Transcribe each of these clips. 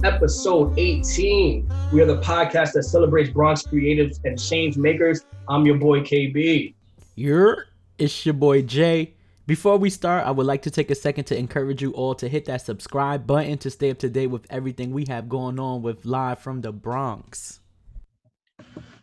Bronx, episode 18. We are the podcast that celebrates Bronx creatives and change makers. I'm your boy KB. You're it's your boy Jay. Before we start, I would like to take a second to encourage you all to hit that subscribe button to stay up to date with everything we have going on with Live from the Bronx.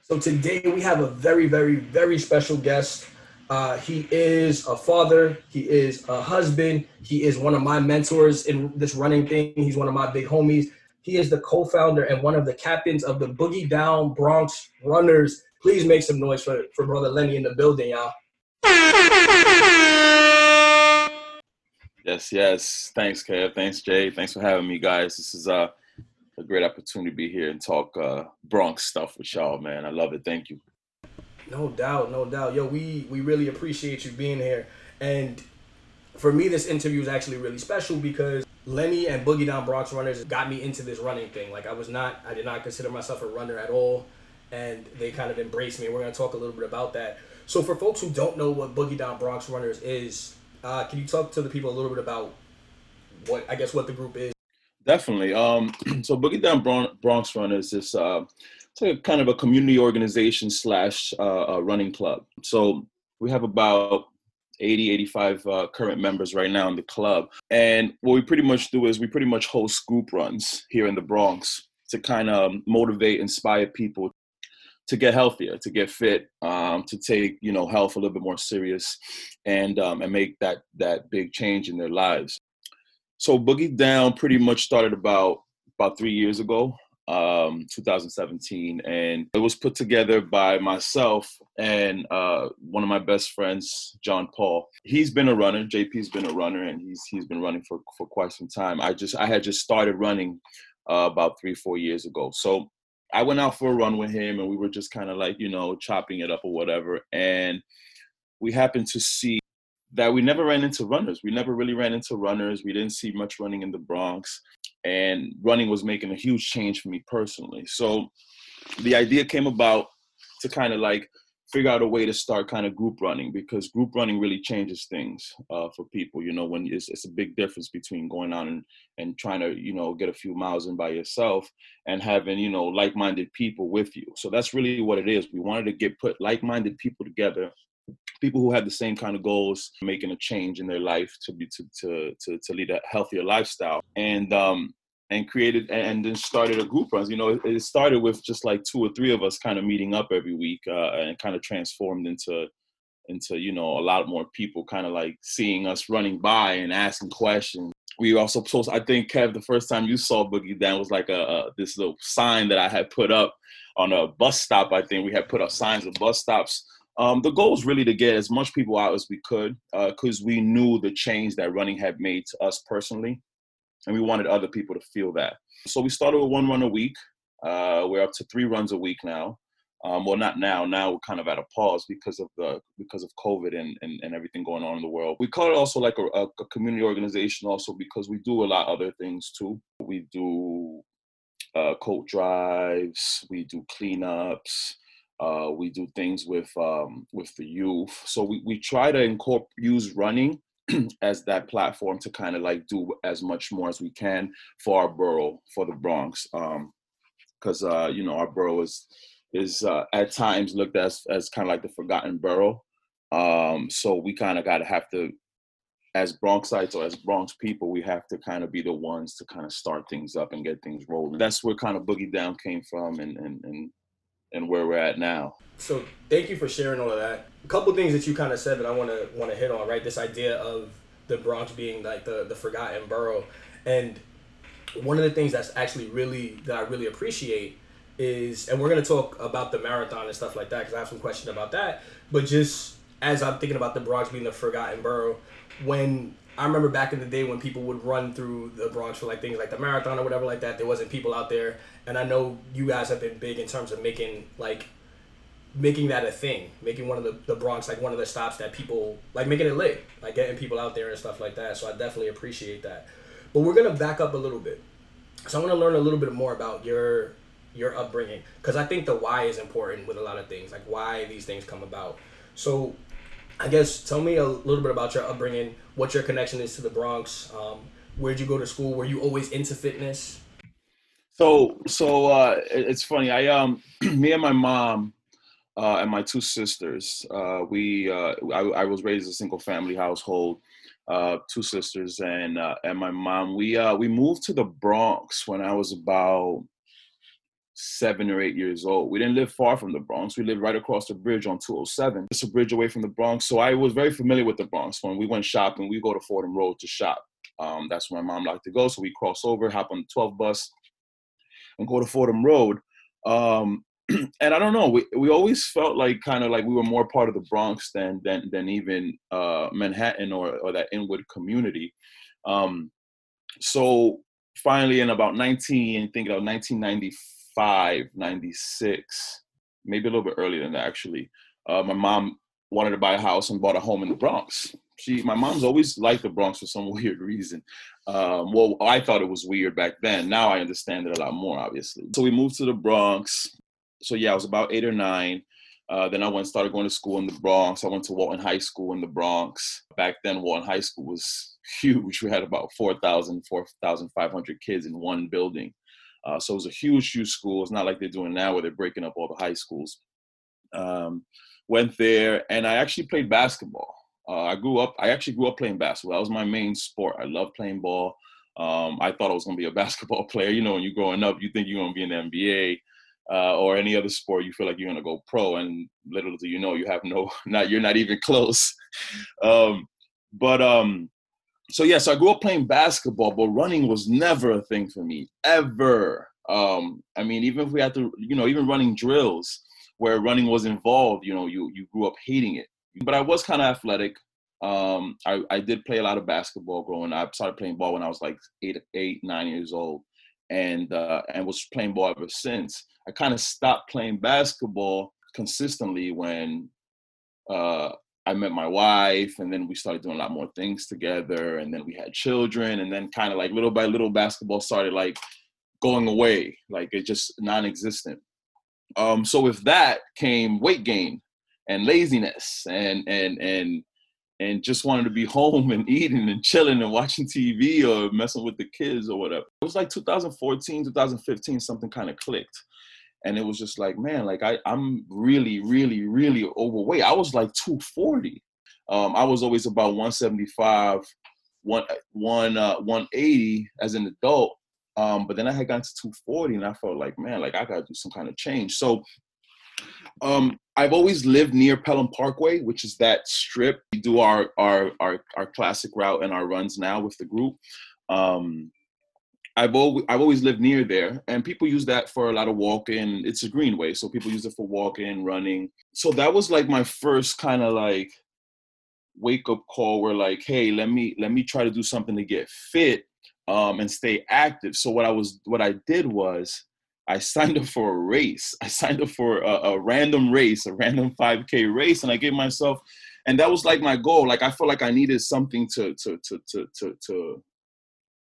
So today we have a very, very, very special guest. Uh, he is a father. He is a husband. He is one of my mentors in this running thing. He's one of my big homies. He is the co-founder and one of the captains of the Boogie Down Bronx Runners. Please make some noise for, for brother Lenny in the building, y'all. Yes, yes. Thanks, Kev. Thanks, Jay. Thanks for having me, guys. This is uh, a great opportunity to be here and talk uh, Bronx stuff with y'all, man. I love it. Thank you. No doubt, no doubt. Yo, we we really appreciate you being here. And for me, this interview is actually really special because Lenny and Boogie Down Bronx Runners got me into this running thing. Like I was not, I did not consider myself a runner at all, and they kind of embraced me. We're gonna talk a little bit about that. So for folks who don't know what Boogie Down Bronx Runners is, uh, can you talk to the people a little bit about what I guess what the group is? Definitely. Um, so Boogie Down Bronx Runners is uh, it's like kind of a community organization slash uh, running club. So we have about 80, 85 uh, current members right now in the club. And what we pretty much do is we pretty much host group runs here in the Bronx to kind of motivate, inspire people to get healthier, to get fit, um, to take you know health a little bit more serious, and um, and make that that big change in their lives. So Boogie Down pretty much started about about three years ago um, 2017, and it was put together by myself and uh, one of my best friends, John Paul. He's been a runner. JP's been a runner, and he's he's been running for for quite some time. I just I had just started running uh, about three four years ago, so. I went out for a run with him and we were just kind of like, you know, chopping it up or whatever. And we happened to see that we never ran into runners. We never really ran into runners. We didn't see much running in the Bronx and running was making a huge change for me personally. So the idea came about to kind of like figure out a way to start kind of group running because group running really changes things uh, for people. You know, when it's, it's a big difference between going out and, and trying to, you know, get a few miles in by yourself and having, you know, like-minded people with you. So that's really what it is. We wanted to get put like-minded people together people who had the same kind of goals, making a change in their life to be to to to, to lead a healthier lifestyle, and um and created and then started a group runs. You know, it, started with just like two or three of us kind of meeting up every week, uh, and kind of transformed into into you know a lot more people kind of like seeing us running by and asking questions. We also post. I think Kev, the first time you saw Boogie Down was like a, a this little sign that I had put up on a bus stop. I think we had put up signs of bus stops um, the goal was really to get as much people out as we could because uh, we knew the change that running had made to us personally, and we wanted other people to feel that. So we started with one run a week. Uh, we're up to three runs a week now. Um, well, not now. Now we're kind of at a pause because of the because of COVID and, and, and everything going on in the world. We call it also like a, a community organization, also because we do a lot of other things too. We do uh, coat drives, we do cleanups, uh, we do things with um, with the youth. So we, we try to incorporate use running as that platform to kind of like do as much more as we can for our borough, for the Bronx, because um, uh, you know our borough is is uh, at times looked as as kind of like the forgotten borough. Um, so we kind of got to have to, as Bronxites or as Bronx people, we have to kind of be the ones to kind of start things up and get things rolling. That's where kind of Boogie Down came from, and and and and where we're at now. So thank you for sharing all of that. A couple things that you kind of said that I want to want to hit on, right? This idea of the Bronx being like the the forgotten borough, and one of the things that's actually really that I really appreciate is, and we're gonna talk about the marathon and stuff like that because I have some questions about that. But just as I'm thinking about the Bronx being the forgotten borough, when I remember back in the day when people would run through the Bronx for like things like the marathon or whatever like that. There wasn't people out there, and I know you guys have been big in terms of making like making that a thing, making one of the, the Bronx like one of the stops that people like making it lit, like getting people out there and stuff like that. So I definitely appreciate that. But we're gonna back up a little bit. So I want to learn a little bit more about your your upbringing because I think the why is important with a lot of things, like why these things come about. So I guess tell me a little bit about your upbringing, what your connection is to the Bronx. Um, where'd you go to school? Were you always into fitness? So so uh, it's funny. I um me and my mom uh, and my two sisters. Uh, we uh, I, I, was raised in a single family household. Uh, two sisters and uh, and my mom. We uh, we moved to the Bronx when I was about seven or eight years old. We didn't live far from the Bronx. We lived right across the bridge on 207, just a bridge away from the Bronx. So I was very familiar with the Bronx. When we went shopping, we go to Fordham Road to shop. Um, that's where my mom liked to go. So we cross over, hop on the 12 bus, and go to Fordham Road. Um, and I don't know, we, we always felt like kind of like we were more part of the Bronx than than than even uh, Manhattan or or that Inwood community. Um, so finally, in about 19, I think about 1994 95, 96, maybe a little bit earlier than that actually. Uh, my mom wanted to buy a house and bought a home in the Bronx. She, my mom's always liked the Bronx for some weird reason. Um, well, I thought it was weird back then. Now I understand it a lot more, obviously. So we moved to the Bronx. So yeah, I was about eight or nine. Uh, then I went started going to school in the Bronx. I went to Walton High School in the Bronx. Back then, Walton High School was huge. We had about 4,000, 4,500 kids in one building. Uh, so it was a huge, huge school. It's not like they're doing now where they're breaking up all the high schools. Um, went there, and I actually played basketball. Uh, I grew up. I actually grew up playing basketball. That was my main sport. I love playing ball. Um, I thought I was going to be a basketball player. You know, when you're growing up, you think you're going to be in the NBA uh, or any other sport. You feel like you're going to go pro, and little do you know, you have no, not you're not even close. Um, but um, so yeah, so I grew up playing basketball, but running was never a thing for me ever. Um, I mean, even if we had to, you know, even running drills where running was involved, you know, you you grew up hating it but I was kind of athletic. Um, I, I did play a lot of basketball growing up. I started playing ball when I was like eight, eight, nine years old, and uh, and was playing ball ever since. I kind of stopped playing basketball consistently when uh, I met my wife, and then we started doing a lot more things together, and then we had children, and then kind of like little by little, basketball started like going away, like it just non-existent. Um, so with that came weight gain and laziness and and and and just wanted to be home and eating and chilling and watching TV or messing with the kids or whatever. It was like 2014, 2015, something kind of clicked. And it was just like, man, like I, I'm really, really, really overweight. I was like 240. Um, I was always about 175, one, one, uh, 180 as an adult. Um, but then I had gotten to 240 and I felt like, man, like I gotta do some kind of change. So um, I've always lived near Pelham Parkway, which is that strip. We do our our our, our classic route and our runs now with the group. Um, I've always I've always lived near there, and people use that for a lot of walking. It's a greenway, so people use it for walking, running. So that was like my first kind of like wake up call, where like, hey, let me let me try to do something to get fit um, and stay active. So what I was what I did was I signed up for a race. I signed up for a, a, random race, a random 5K race, and I gave myself, and that was like my goal. Like I felt like I needed something to to to to to to,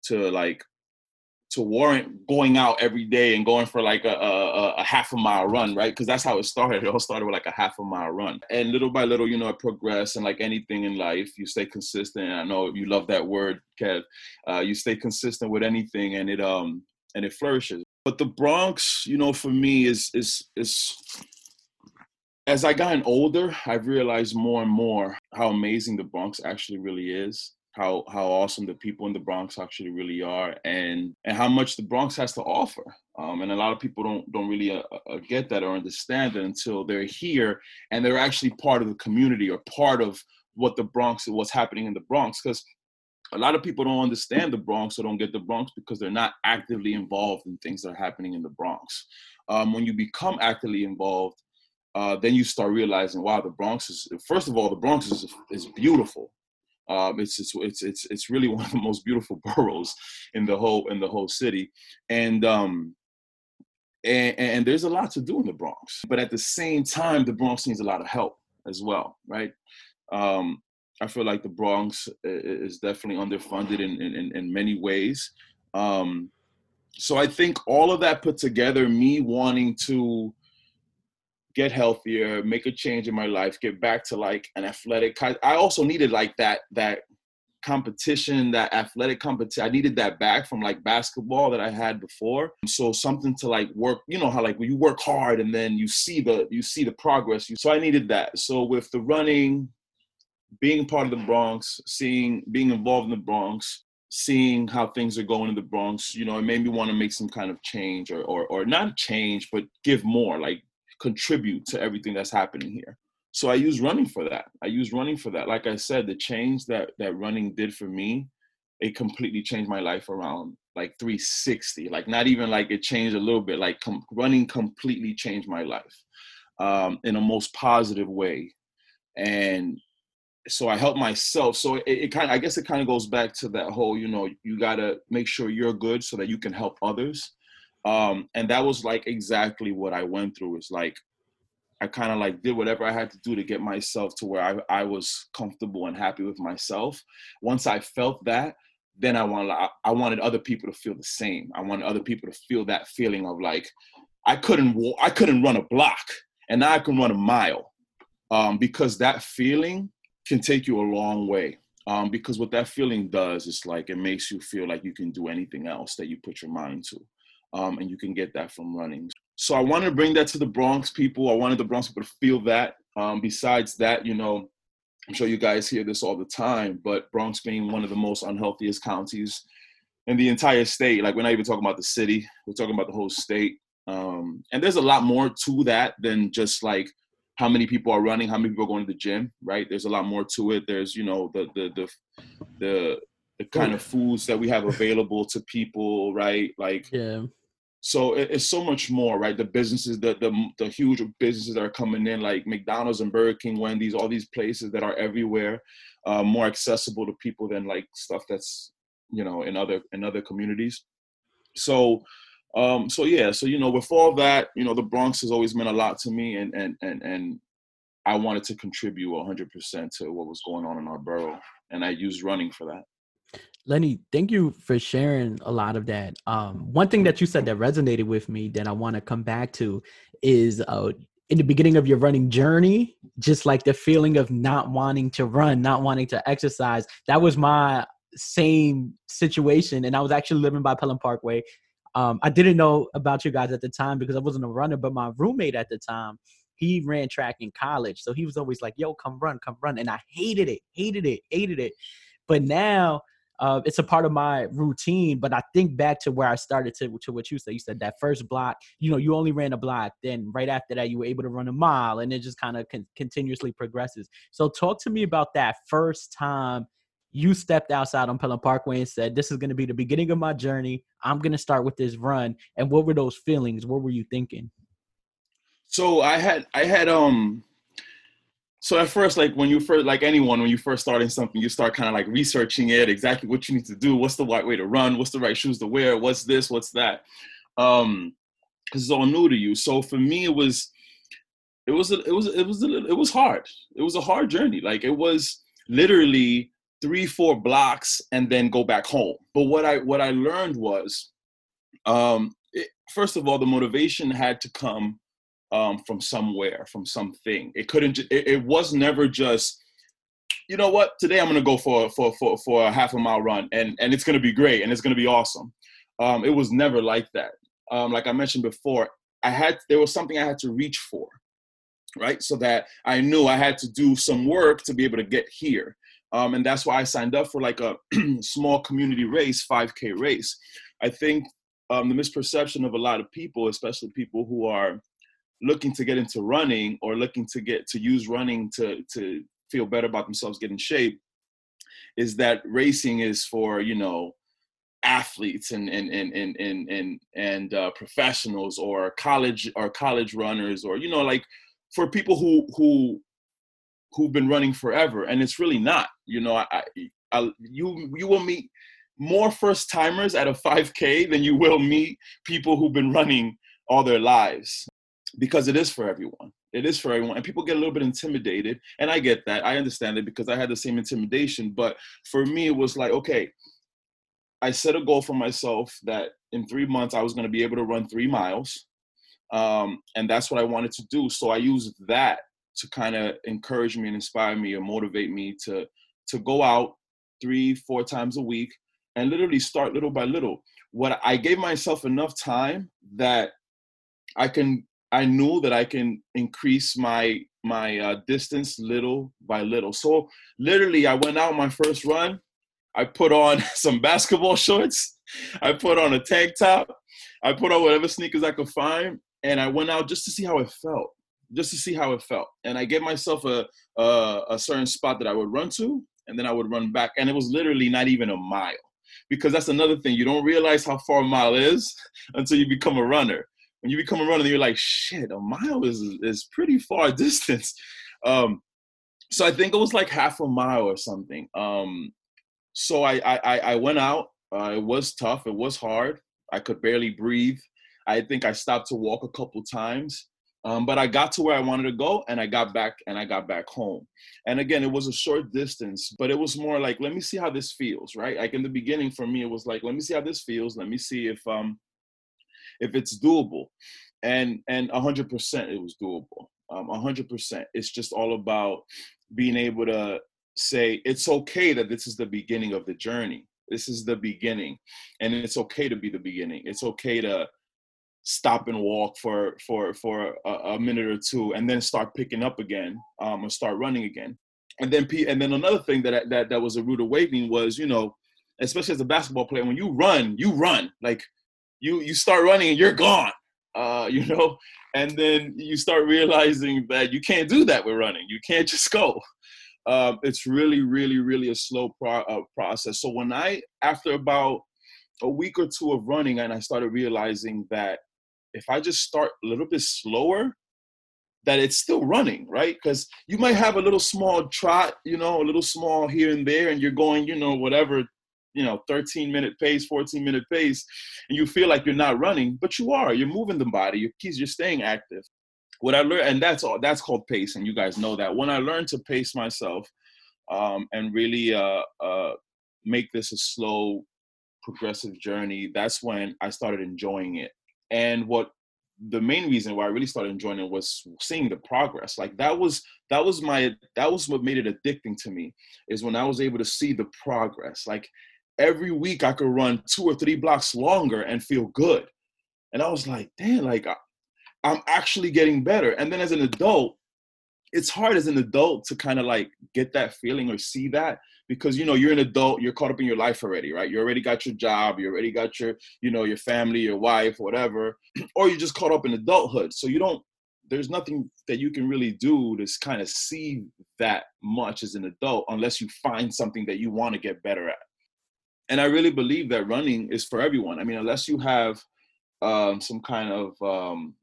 to like to warrant going out every day and going for like a, a, a half a mile run, right? Because that's how it started. It all started with like a half a mile run, and little by little, you know, it progressed. And like anything in life, you stay consistent. I know you love that word, Kev. Uh, you stay consistent with anything, and it um and it flourishes. But the Bronx, you know, for me is is is as I gotten older, I've realized more and more how amazing the Bronx actually really is. How how awesome the people in the Bronx actually really are, and and how much the Bronx has to offer. Um, and a lot of people don't don't really uh, uh, get that or understand it until they're here and they're actually part of the community or part of what the Bronx what's happening in the Bronx. Because a lot of people don't understand the Bronx or don't get the Bronx because they're not actively involved in things that are happening in the Bronx. Um, when you become actively involved, uh, then you start realizing, wow, the Bronx is first of all, the Bronx is is beautiful. Um, it's, it's it's it's really one of the most beautiful boroughs in the whole in the whole city, and um, and, and there's a lot to do in the Bronx. But at the same time, the Bronx needs a lot of help as well, right? Um, I feel like the Bronx is definitely underfunded in in, in many ways. Um, so I think all of that put together, me wanting to get healthier, make a change in my life, get back to like an athletic. I also needed like that that competition, that athletic competition. I needed that back from like basketball that I had before. So something to like work, you know how like when you work hard and then you see the you see the progress. So I needed that. So with the running, being part of the Bronx, seeing being involved in the Bronx, seeing how things are going in the Bronx, you know, it made me want to make some kind of change or or or not change, but give more, like contribute to everything that's happening here so I use running for that. I use running for that. Like I said, the change that that running did for me, it completely changed my life around like 360. Like not even like it changed a little bit. Like com- running completely changed my life um, in a most positive way, and so I help myself. So it, it kind I guess it kind of goes back to that whole, you know, you gotta make sure you're good so that you can help others. Um, and that was like exactly what I went through. It's like I kind of like did whatever I had to do to get myself to where I, I was comfortable and happy with myself. Once I felt that, then I wanted I wanted other people to feel the same. I wanted other people to feel that feeling of like I couldn't I couldn't run a block and now I can run a mile um, because that feeling can take you a long way. Um, because what that feeling does is like it makes you feel like you can do anything else that you put your mind to, um, and you can get that from running so I wanted to bring that to the Bronx people. I wanted the Bronx people to feel that. Um, besides that, you know, I'm sure you guys hear this all the time, but Bronx being one of the most unhealthiest counties in the entire state. Like we're not even talking about the city; we're talking about the whole state. Um, and there's a lot more to that than just like how many people are running, how many people are going to the gym, right? There's a lot more to it. There's you know the the the the, the kind of foods that we have available to people, right? Like yeah. so it's so much more right? The businesses the, the the huge businesses that are coming in like mcdonald's and burger king wendy's all these places that are everywhere uh, more accessible to people than like stuff that's you know in other in other communities. So um so yeah so you know with all that you know the bronx has always meant a lot to me and and and and i wanted to contribute 100% to what was going on in our borough and i used running for that Lenny, thank you for sharing a lot of that. Um, one thing that you said that resonated with me that I want to come back to is uh, in the beginning of your running journey, just like the feeling of not wanting to run, not wanting to exercise. That was my same situation. And I was actually living by Pelham Parkway. Um, I didn't know about you guys at the time because I wasn't a runner, but my roommate at the time, he ran track in college. So he was always like, yo, come run, come run. And I hated it, hated it, hated it. But now, uh, it's a part of my routine. But I think back to where I started to to what you said. You said that first block, you know, you only ran a block. Then right after that, you were able to run a mile, and it just kind of con- continuously progresses. So talk to me about that first time you stepped outside on Pelham Parkway and said, "This is going to be the beginning of my journey. I'm going to start with this run." And what were those feelings? What were you thinking? So I had I had um so at first like when you first like anyone when you first starting something you start kind of like researching it exactly what you need to do what's the right way to run what's the right shoes to wear what's this what's that. Um because it's all new to you. So for me it was it was a, it was it was a, it was hard. It was a hard journey. Like it was literally three four blocks and then go back home. But what i what i learned was um it, first of all the motivation had to come um, from somewhere, from something. It couldn't. It, it was never just. You know what? Today I'm gonna go for for for for a half a mile run, and and it's gonna be great, and it's gonna be awesome. Um, it was never like that. Um, like I mentioned before, I had there was something I had to reach for, right? So that I knew I had to do some work to be able to get here. Um, and that's why I signed up for like a small community race, 5K race. I think um, the misperception of a lot of people, especially people who are looking to get into running or looking to get to use running to to feel better about themselves, get in shape, is that racing is for you know athletes and and and and and and, and uh, professionals or college or college runners or you know like for people who who who've been running forever. And it's really not you know I, I you you will meet more first timers at a 5k than you will meet people who've been running all their lives because it is for everyone. It is for everyone. And people get a little bit intimidated. And I get that. I understand it because I had the same intimidation. But for me, it was like, okay, I set a goal for myself that in three months I was going to be able to run three miles. Um, and that's what I wanted to do. So I used that to kind of encourage me and inspire me or motivate me to to go out three, four times a week, and literally start little by little. What I gave myself enough time that I can, I knew that I can increase my my uh, distance little by little. So literally, I went out my first run. I put on some basketball shorts. I put on a tank top. I put on whatever sneakers I could find, and I went out just to see how it felt, just to see how it felt. And I gave myself a a, a certain spot that I would run to, and then I would run back. And it was literally not even a mile, because that's another thing. You don't realize how far a mile is until you become a runner. When you become a runner, you're like, shit, a mile is is pretty far distance. Um, so I think it was like half a mile or something. Um, so I, I I went out. Uh, it was tough. It was hard. I could barely breathe. I think I stopped to walk a couple times. Um, but I got to where I wanted to go and I got back and I got back home. And again, it was a short distance, but it was more like, let me see how this feels, right? Like in the beginning for me, it was like, let me see how this feels. Let me see if um if it's doable. And and hundred percent it was doable. Um, hundred percent. It's just all about being able to say it's okay that this is the beginning of the journey. This is the beginning. And it's okay to be the beginning. It's okay to stop and walk for for for a, a minute or two and then start picking up again um, and start running again and then P- and then another thing that that that was a rude awakening was you know especially as a basketball player when you run you run like you you start running and you're gone uh, you know? And then you start realizing that you can't do that with running. You can't just go. Uh, it's really really really a slow pro- uh, process. So when i after about a week or two of running and i started realizing that if I just start a little bit slower, that it's still running, right? Because you might have a little small trot, you know, a little small here and there, and you're going, you know, whatever, you know, 13 minute pace, 14 minute pace, and you feel like you're not running, but you are. You're moving the body. your keys you're staying active. What I learned, and that's all. That's called pace, and you guys know that. When I learned to pace myself, um, and really uh, uh, make this a slow, progressive journey, that's when I started enjoying it. And what the main reason why I really started enjoying it was seeing the progress. Like that was that was my that was what made it addicting to me is when I was able to see the progress. Like every week I could run two or three blocks longer and feel good. And I was like, damn, like I'm actually getting better. And then as an adult, it's hard as an adult to kind of like get that feeling or see that because you know you're an adult you're caught up in your life already right you already got your job you already got your you know your family your wife whatever or you're just caught up in adulthood so you don't there's nothing that you can really do to kind of see that much as an adult unless you find something that you want to get better at and i really believe that running is for everyone. I mean unless you have um, some kind of um,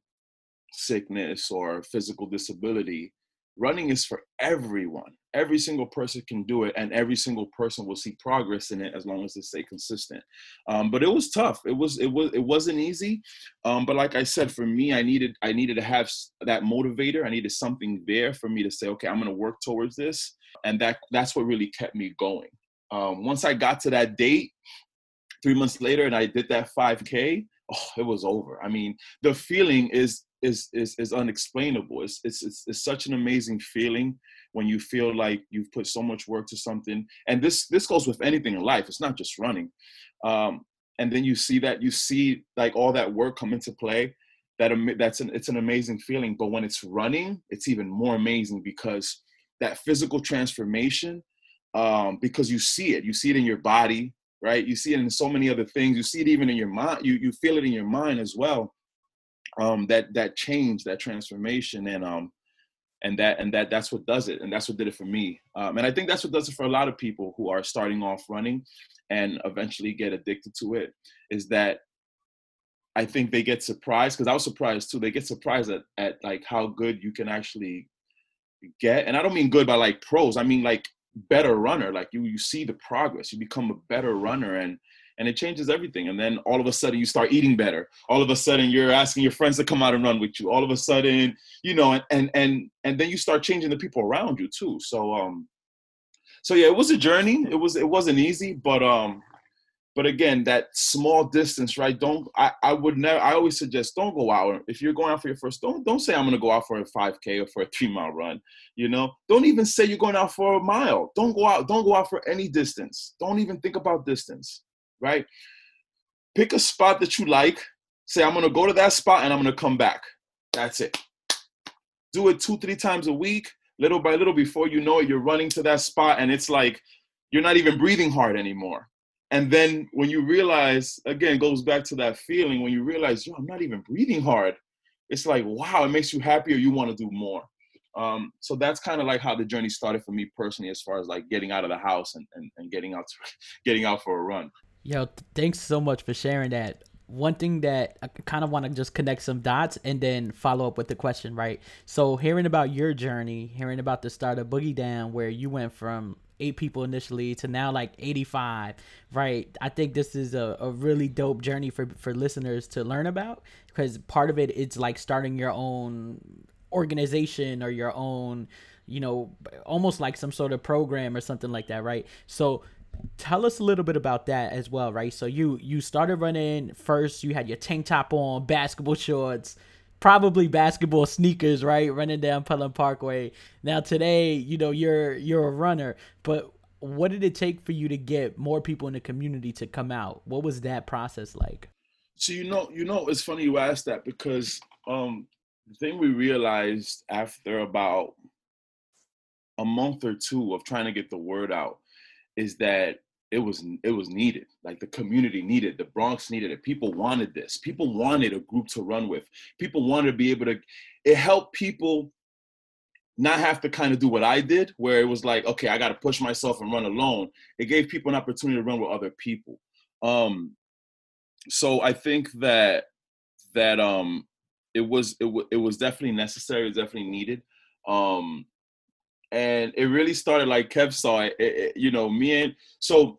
sickness or physical disability running is for everyone. Every single person can do it and every single person will see progress in it as long as they stay consistent. Um, but it was tough. It was it was it wasn't easy. Um, but like i said for me i needed i needed to have that motivator. I needed something there for me to say okay i'm going to work towards this. And that that's what really kept me going um, once i got to that date three months later and i did that 5k oh, it was over. I mean the feeling is is is, is unexplainable. It's, it's it's it's such an amazing feeling when you feel like you've put so much work to something. And this this goes with anything in life. It's not just running. Um, and then you see that you see like all that work come into play. That that's an it's an amazing feeling. But when it's running it's even more amazing because that physical transformation um, because you see it. You see it in your body right? You see it in so many other things. You see it even in your mind. You you feel it in your mind as well. Um, that that change that transformation and um, and that and that that's what does it and that's what did it for me. Um, and i think that's what does it for a lot of people who are starting off running and eventually get addicted to it is that i think they get surprised because i was surprised too. They get surprised at, at like how good you can actually get. And i don't mean good by like pros. I mean like better runner like you you see the progress you become a better runner and and it changes everything. And then all of a sudden you start eating better. All of a sudden you're asking your friends to come out and run with you. All of a sudden, you know, and and and, and then you start changing the people around you too. So um so yeah, it was a journey. It was it wasn't easy, but um but again, that small distance, right? Don't I, I would never I always suggest don't go out. If you're going out for your first, don't don't say I'm gonna go out for a 5K or for a three mile run. You know, don't even say you're going out for a mile. Don't go out, don't go out for any distance. Don't even think about distance, right? Pick a spot that you like. Say, I'm gonna go to that spot and I'm gonna come back. That's it. Do it two, three times a week, little by little, before you know it, you're running to that spot and it's like you're not even breathing hard anymore and then when you realize again goes back to that feeling when you realize yo i'm not even breathing hard it's like wow it makes you happier you want to do more. Um, so that's kind of like how the journey started for me personally as far as like getting out of the house and, and, and getting out to, getting out for a run. Yo thanks so much for sharing that. One thing that I kind of want to just connect some dots and then follow up with the question, right? So, hearing about your journey, hearing about the start of Boogie Down, where you went from eight people initially to now like 85 right? I think this is a, a really dope journey for for listeners to learn about because part of it it's like starting your own organization or your own you know almost like some sort of program or something like that right? So tell us a little bit about that as well right? So you you started running. First you had your tank top on basketball shorts probably basketball sneakers, right? Running down Pelham Parkway. Now today, you know, you're you're a runner, but what did it take for you to get more people in the community to come out? What was that process like? So you know, you know, it's funny you asked that because um the thing we realized after about a month or two of trying to get the word out is that it was it was needed. Like the community needed the bronx needed it. People wanted this. People wanted a group to run with. People wanted to be able to it helped people not have to kind of do what i did where it was like okay i got to push myself and run alone. It gave people an opportunity to run with other people. Um so i think that that um it was it, w- it was definitely necessary it was definitely needed. Um and it really started like Kev saw it, it, it, you know me and so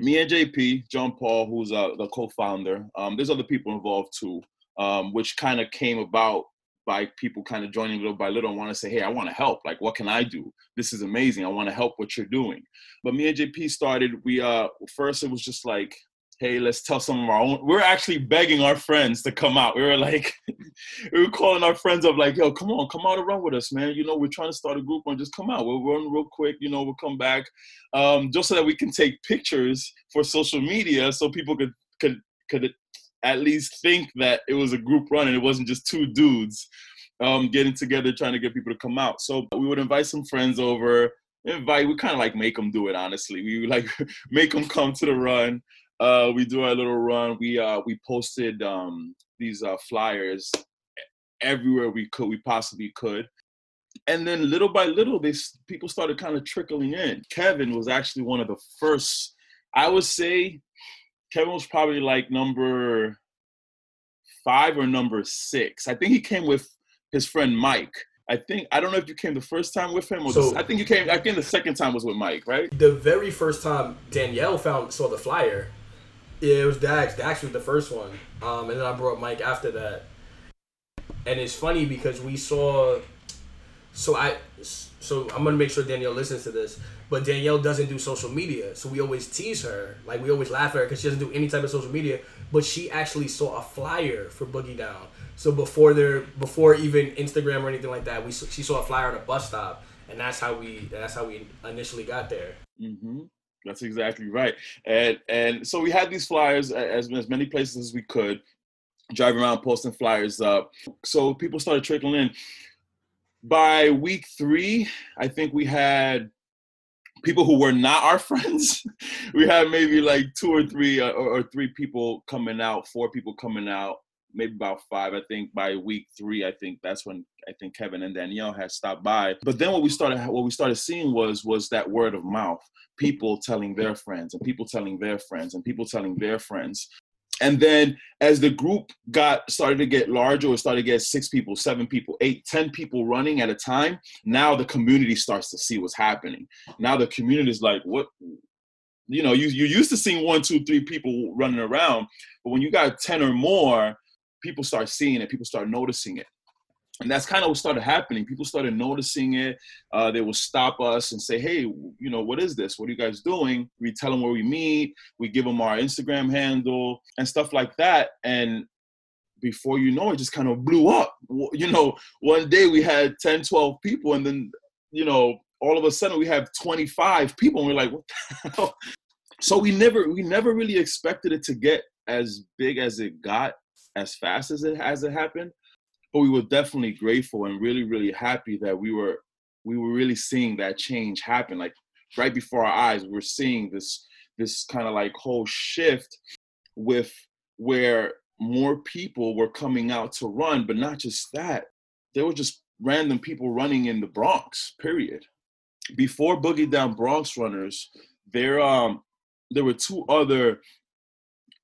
me and JP, John Paul, who's uh, the co-founder. Um, there's other people involved too, um, which kind of came about by people kind of joining little by little and want to say, hey, I want to help. Like, what can I do? This is amazing. I want to help what you're doing. But me and JP started. We uh, first it was just like hey, let's tell some of our own. We're actually begging our friends to come out. We were like, we were calling our friends up, like, yo, come on, come out and run with us, man. You know, we're trying to start a group and just come out. We'll run real quick, you know, we'll come back, um, just so that we can take pictures for social media, so people could could could at least think that it was a group run and it wasn't just two dudes um, getting together trying to get people to come out. So we would invite some friends over. Invite, we kind of like make them do it. Honestly, we like make them come to the run uh, we do our little run. We uh, we posted um, these uh, flyers everywhere we could, we possibly could, and then little by little, they people started kind of trickling in. Kevin was actually one of the first. I would say Kevin was probably like number five or number six. I think he came with his friend Mike. I think I don't know if you came the first time with him or so, the, I think you came. I think the second time was with Mike, right? The very first time Danielle found saw the flyer, yeah, it was Dax. Dax was the first one, um, and then I brought Mike after that. And it's funny because we saw. So I, so I'm gonna make sure Danielle listens to this. But Danielle doesn't do social media, so we always tease her, like we always laugh at her because she doesn't do any type of social media. But she actually saw a flyer for Boogie Down. So before there, before even Instagram or anything like that, we she saw a flyer at a bus stop, and that's how we that's how we initially got there. Mm-hmm. That's exactly right. And and so we had these flyers as, as many places as we could, driving around posting flyers up. So people started trickling in. By week three, I think we had people who were not our friends. we had maybe like two or three uh, or, or three people coming out, four people coming out maybe about five. I think by week three, I think that's when I think Kevin and Danielle had stopped by. But then what we started what we started seeing was was that word of mouth, people telling their friends and people telling their friends and people telling their friends. And then as the group got started to get larger or started to get six people, seven people, eight, ten people running at a time, now the community starts to see what's happening. Now the community is like, what you know, you you used to seeing one, two, three people running around, but when you got ten or more, people start seeing it, people start noticing it. and that's kind of what started happening. People started noticing it. Uh, they will stop us and say, "Hey, you know, what is this? What are you guys doing?" We tell them where we meet. We give them our Instagram handle and stuff like that. And before you know it, just kind of blew up. You know, one day we had 10, 12 people, and then you know, all of a sudden we have 25 people, and we're like, "What the hell?" So we never, we never really expected it to get as big as it got, as fast as it as it happened but we were definitely grateful and really really happy that we were we were really seeing that change happen. Like right before our eyes we were seeing this this kind of like whole shift with where more people were coming out to run but not just that. There were just random people running in the bronx period. Before boogie down bronx runners there um there were two other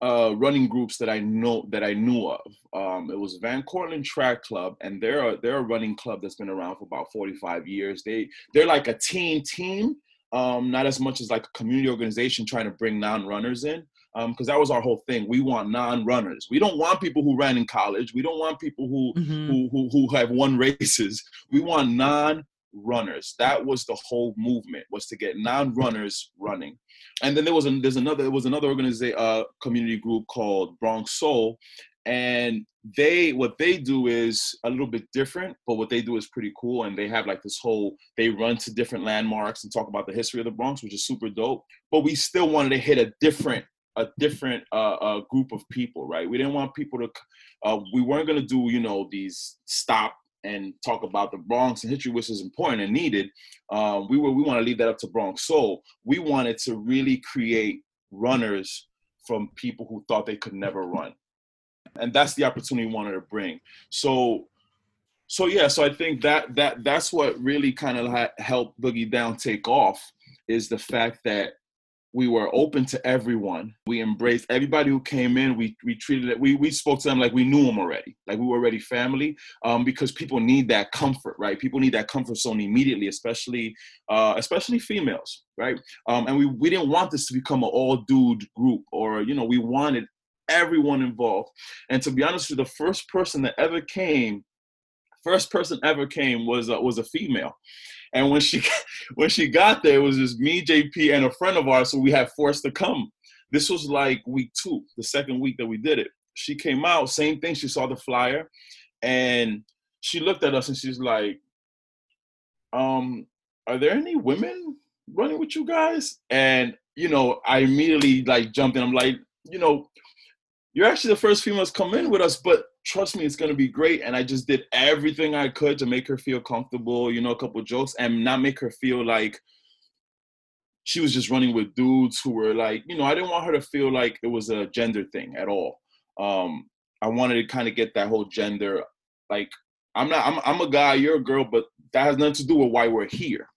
uh, running groups that I know that I knew of. Um, it was Van Cortlandt Track Club, and they're a, they're a running club that's been around for about 45 years. They they're like a team team, um, not as much as like a community organization trying to bring non-runners in. Because um, that was our whole thing. We want non-runners. We don't want people who ran in college. We don't want people who mm-hmm. who, who who have won races. We want non runners. That was the whole movement was to get non-runners running. And then there was a, there's another there was another organization uh, community group called Bronx Soul, and they what they do is a little bit different, but what they do is pretty cool. And they have like this whole they run to different landmarks and talk about the history of the Bronx, which is super dope. But we still wanted to hit a different a different uh, uh, group of people, right? We didn't want people to, uh, we weren't gonna do, you know, these stop and talk about the Bronx and history, which is important and needed. Uh, we were we want to leave that up to Bronx Soul. We wanted to really create runners from people who thought they could never run, and that's the opportunity we wanted to bring. So, so yeah, so I think that that that's what really kind of helped Boogie Down take off is the fact that we were open to everyone. We embraced everybody who came in. We we treated it. We we spoke to them like we knew them already, like we were already family. Um, because people need that comfort, right? People need that comfort zone immediately, especially uh, especially females, right? Um, and we we didn't want this to become an all dude group, or you know, we wanted everyone involved. And to be honest with you, the first person that ever came, first person ever came was uh, was a female. And when she when she got there, it was just me, JP, and a friend of ours. So we had forced to come. This was like week two, the second week that we did it. She came out, same thing. She saw the flyer, and she looked at us and she's like, "Um, are there any women running with you guys?" And you know, I immediately like jumped in. I'm like, you know, you're actually the first females come in with us, but trust me, it's gonna be great. And I just did everything I could to make her feel comfortable, you know, a couple jokes and not make her feel like she was just running with dudes who were like, you know, I didn't want her to feel like it was a gender thing at all. Um, I wanted to kind of get that whole gender, like, I'm not, I'm, I'm a guy, you're a girl, but that has nothing to do with why we're here.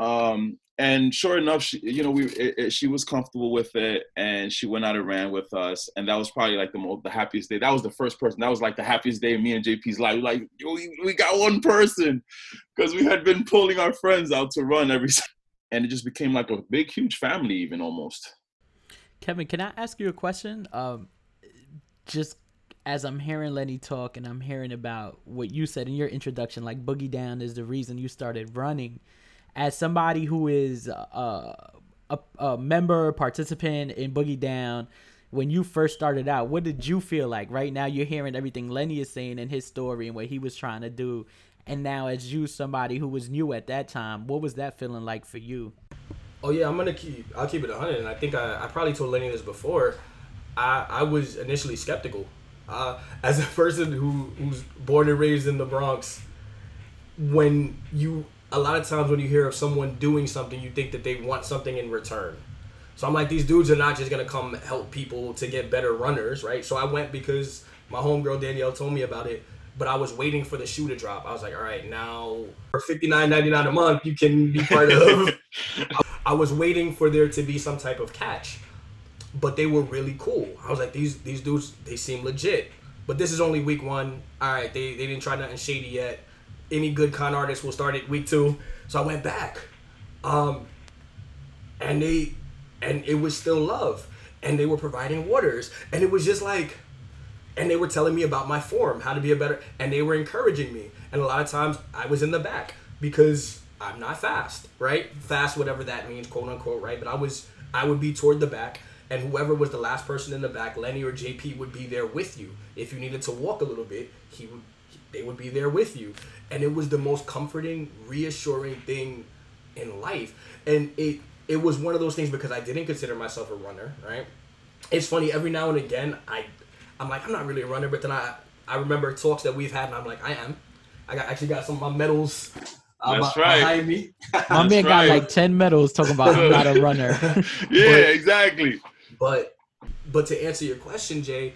Um, and sure enough, she, you know, we it, it, she was comfortable with it, and she went out and ran with us, and that was probably like the most the happiest day. That was the first person. That was like the happiest day of me and JP's life. Like we, we got one person, because we had been pulling our friends out to run every, and it just became like a big, huge family, even almost. Kevin, can I ask you a question? Um, just as I'm hearing Lenny talk, and I'm hearing about what you said in your introduction, like Boogie Down is the reason you started running as somebody who is a, a, a member participant in Boogie Down, when you first started out, what did you feel like? Right now, you're hearing everything Lenny is saying in his story and what he was trying to do. And now, as you, somebody who was new at that time, what was that feeling like for you? Oh yeah, I'm gonna keep. I'll keep it 100. And I think I, I probably told Lenny this before. I I was initially skeptical. Uh, as a person who who's born and raised in the Bronx, when you a lot of times when you hear of someone doing something, you think that they want something in return. So I'm like, these dudes are not just gonna come help people to get better runners, right? So I went because my homegirl Danielle told me about it, but I was waiting for the shoe to drop. I was like, all right, now for fifty nine ninety nine a month, you can be part of. I was waiting for there to be some type of catch, but they were really cool. I was like, these these dudes, they seem legit. But this is only week one. All right, they they didn't try nothing shady yet any good con artist will start at week two. So I went back, um, and they, and it was still love, and they were providing waters, and it was just like, and they were telling me about my form, how to be a better, and they were encouraging me, And a lot of times I was in the back because I'm not fast, right? Fast, whatever that means, quote unquote, right? But I was, I would be toward the back, and whoever was the last person in the back, Lenny or JP, would be there with you. If you needed to walk a little bit, he would, they would be there with you, and it was the most comforting, reassuring thing in life. And it, it was one of those things because I didn't consider myself a runner, right? It's funny every now and again I, I'm like I'm not really a runner, but then I, I remember talks that we've had, and I'm like I am. I got actually got some of my medals uh, That's right. behind me. My That's man got like 10 medals talking about I'm not a runner. yeah, exactly. But but to answer your question, Jay,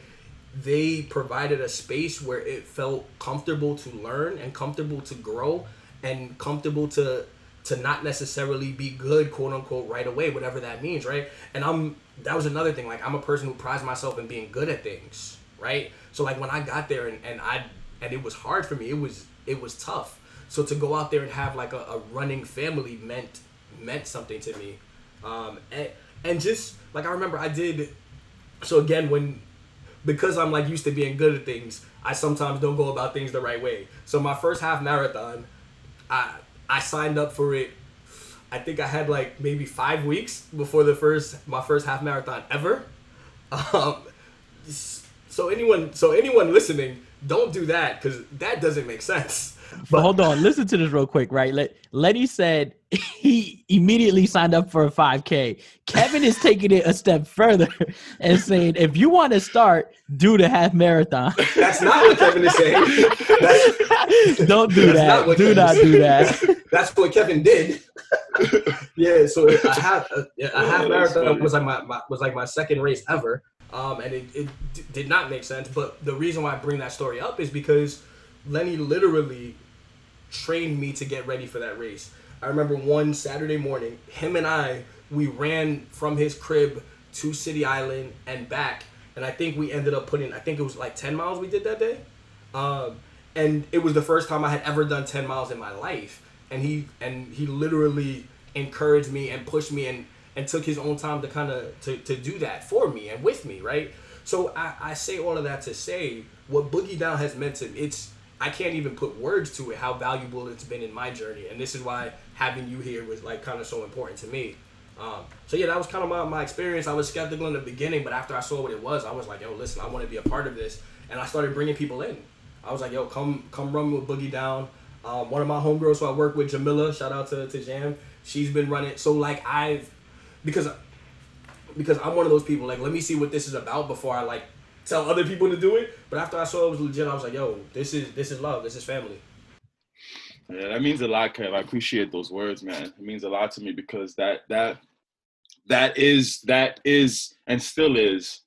they provided a space where it felt comfortable to learn and comfortable to grow and comfortable to to not necessarily be good, quote unquote, right away, whatever that means, right? And I'm that was another thing. Like I'm a person who prides myself in being good at things, right? So like when I got there and, and I and it was hard for me, it was it was tough. So to go out there and have like a, a running family meant meant something to me. Um and, and just like I remember I did so again when because I'm like used to being good at things, I sometimes don't go about things the right way. So my first half marathon, I I signed up for it. I think I had like maybe five weeks before the first my first half marathon ever. Um, so anyone so anyone listening, don't do that because that doesn't make sense. But hold on, listen to this real quick, right? Let Letty said he immediately signed up for a 5K. Kevin is taking it a step further and saying, if you want to start, do the half marathon. That's not what Kevin is saying. That's, Don't do That's not that. Do Kevin not do that. That's what Kevin did. yeah, so a half a, a half marathon was like my, my was like my second race ever, um, and it, it d- did not make sense. But the reason why I bring that story up is because Lenny literally trained me to get ready for that race. I remember one Saturday morning, him and I we ran from his crib to City Island and back, and I think we ended up putting I think it was like ten miles we did that day. Um, and it was the first time I had ever done 10 miles in my life. And he and he literally encouraged me and pushed me and and took his own time to kind of to, to do that for me and with me, right? So I, I say all of that to say what Boogie Down has meant to me. It's I can't even put words to it how valuable it's been in my journey, and this is why having you here was like kind of so important to me. Um, so yeah, that was kind of my, my experience. I was skeptical in the beginning, but after I saw what it was, I was like, yo, listen, I want to be a part of this, and I started bringing people in. I was like, yo, come come run with Boogie Down. Um, one of my homegirls who I work with, Jamila, shout out to, to Jam. She's been running. So like I've because because I'm one of those people like let me see what this is about before I like tell other people to do it. But after I saw it was legit, I was like, yo, this is this is love. This is family. Yeah, that means a lot, Kev. I appreciate those words, man. It means a lot to me because that that that is that is and still is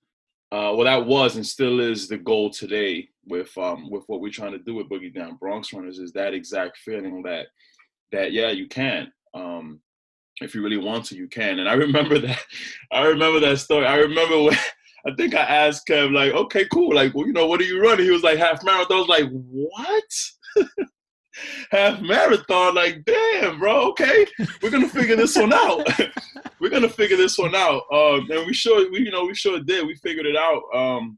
uh well that was and still is the goal today with um with what we're trying to do with Boogie Down Bronx Runners is that exact feeling that that yeah you can um if you really want to you can and I remember that I remember that story I remember when I think I asked Kev like okay cool like well you know what are you running he was like half marathon I was like what half marathon. Like, damn, bro. Okay, we're gonna figure this one out. we're gonna figure this one out. Um, and we sure, we you know, we sure did. We figured it out. Um,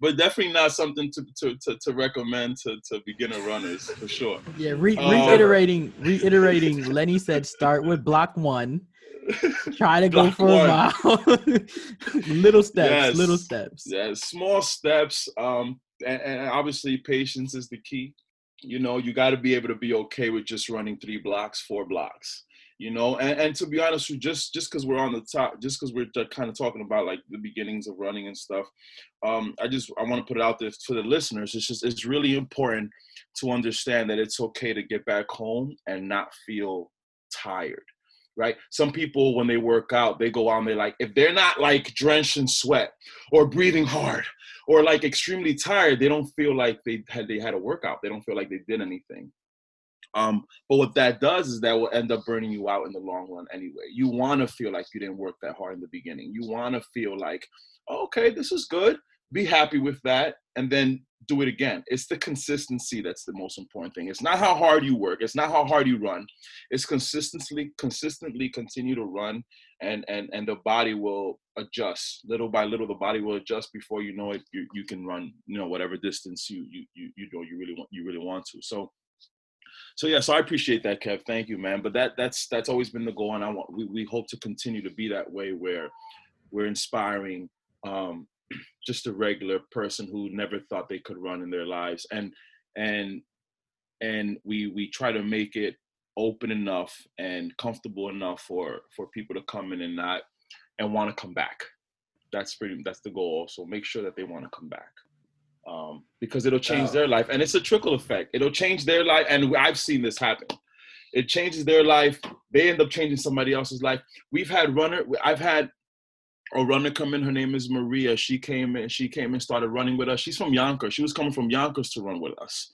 but definitely not something to to to, to recommend to, to beginner runners for sure. Yeah, re- Um, reiterating, reiterating. Lenny said, start with block one. Try to go for one. a mile. little steps, Yes. little steps. Yeah, small steps. Um, and, and obviously patience is the key. You know, you got to be able to be okay with just running three blocks, four blocks. You know, and, and to be honest, with you, just just because we're on the top, just because we're kind of talking about like the beginnings of running and stuff, um, I just I want to put it out there for the listeners. It's just it's really important to understand that it's okay to get back home and not feel tired right? Some people, when they work out, they go on, they like, if they're not like drenched in sweat or breathing hard or like extremely tired, they don't feel like they had they had a workout. They don't feel like they did anything. Um, but what that does is that will end up burning you out in the long run anyway. You want to feel like you didn't work that hard in the beginning. You want to feel like, okay, this is good. Be happy with that, and then do it again. It's the consistency that's the most important thing. It's not how hard you work. It's not how hard you run. It's consistently, consistently continue to run, and and and the body will adjust little by little. The body will adjust before you know it. You you can run, you know, whatever distance you you you you know you really want you really want to. So so yeah, so I appreciate that, Kev. Thank you, man. But that that's that's always been the goal, and I want we, we hope to continue to be that way where we're inspiring um, just a regular person who never thought they could run in their lives, and and and we we try to make it open enough and comfortable enough for for people to come in and not and want to come back. That's pretty. That's the goal. So make sure that they want to come back um, because it'll change their life, and it's a trickle effect. It'll change their life, and I've seen this happen. It changes their life. They end up changing somebody else's life. We've had runner. I've had a runner come in. Her name is Maria. She came in. She came and started running with us. She's from Yonkers. She was coming from Yonkers to run with us.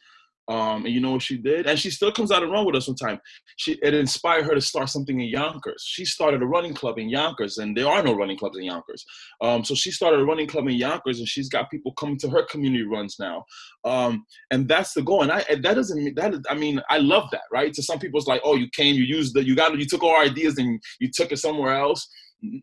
Um, and you know what she did? And she still comes out and run with us time. She it inspired her to start something in Yonkers. She started a running club in Yonkers, and there are no running clubs in Yonkers. Um, so she started a running club in Yonkers, and she's got people coming to her community runs now. Um, and that's the goal. And I and that doesn't mean that. I mean, I love that, right? To some people, it's like, oh, you came, you used the, you got, you took our ideas and you took it somewhere else.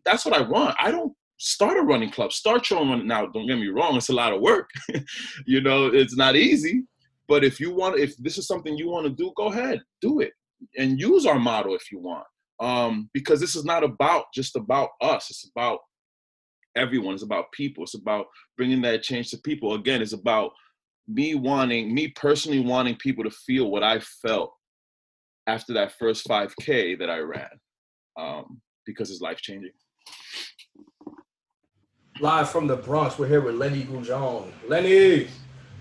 That's what I want. I don't start a running club. Start your own. Running. Now, don't get me wrong; it's a lot of work. you know, it's not easy but if you want, if this is something you want to do, go ahead, do it, and use our model if you want. Um, because this is not about just about us. It's about everyone. It's about people. It's about bringing that change to people. Again, it's about me wanting, me personally wanting people to feel what I felt after that first 5K that I ran, um, because it's life changing. Live from the Bronx, we're here with Lenny Gujon. Lenny. Yes,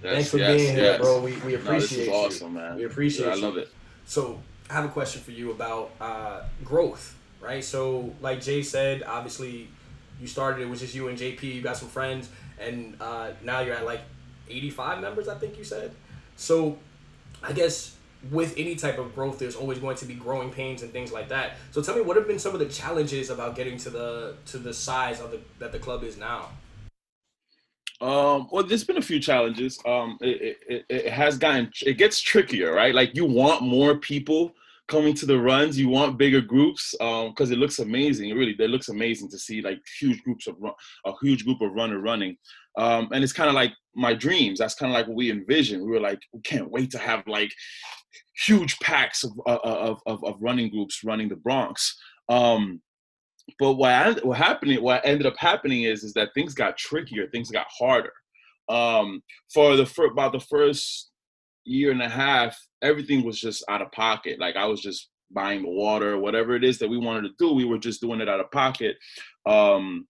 Thanks for yes, being here, yes. bro. We, we appreciate no, awesome, you. man. We appreciate yeah, I love it. So I have a question for you about uh, growth, right? So like Jay said, obviously you started it was just you and JP. You got some friends, and uh, now you're at like 85 members, I think you said. So I guess with any type of growth, there's always going to be growing pains and things like that. So tell me, what have been some of the challenges about getting to the to the size of the that the club is now? Um, well, there's been a few challenges. Um, it, it, it has gotten, it gets trickier, right? Like you want more people coming to the runs. You want bigger groups because um, it looks amazing. It really, it looks amazing to see like huge groups of run, a huge group of runner running. Um, and it's kind of like my dreams. That's kind of like what we envisioned. We were like, we can't wait to have like huge packs of uh, of, of, of running groups running the Bronx. Um, but what I, what happening what ended up happening is is that things got trickier things got harder. Um for the for about the first year and a half everything was just out of pocket. Like i was just buying the water whatever it is that we wanted to do we were just doing it out of pocket um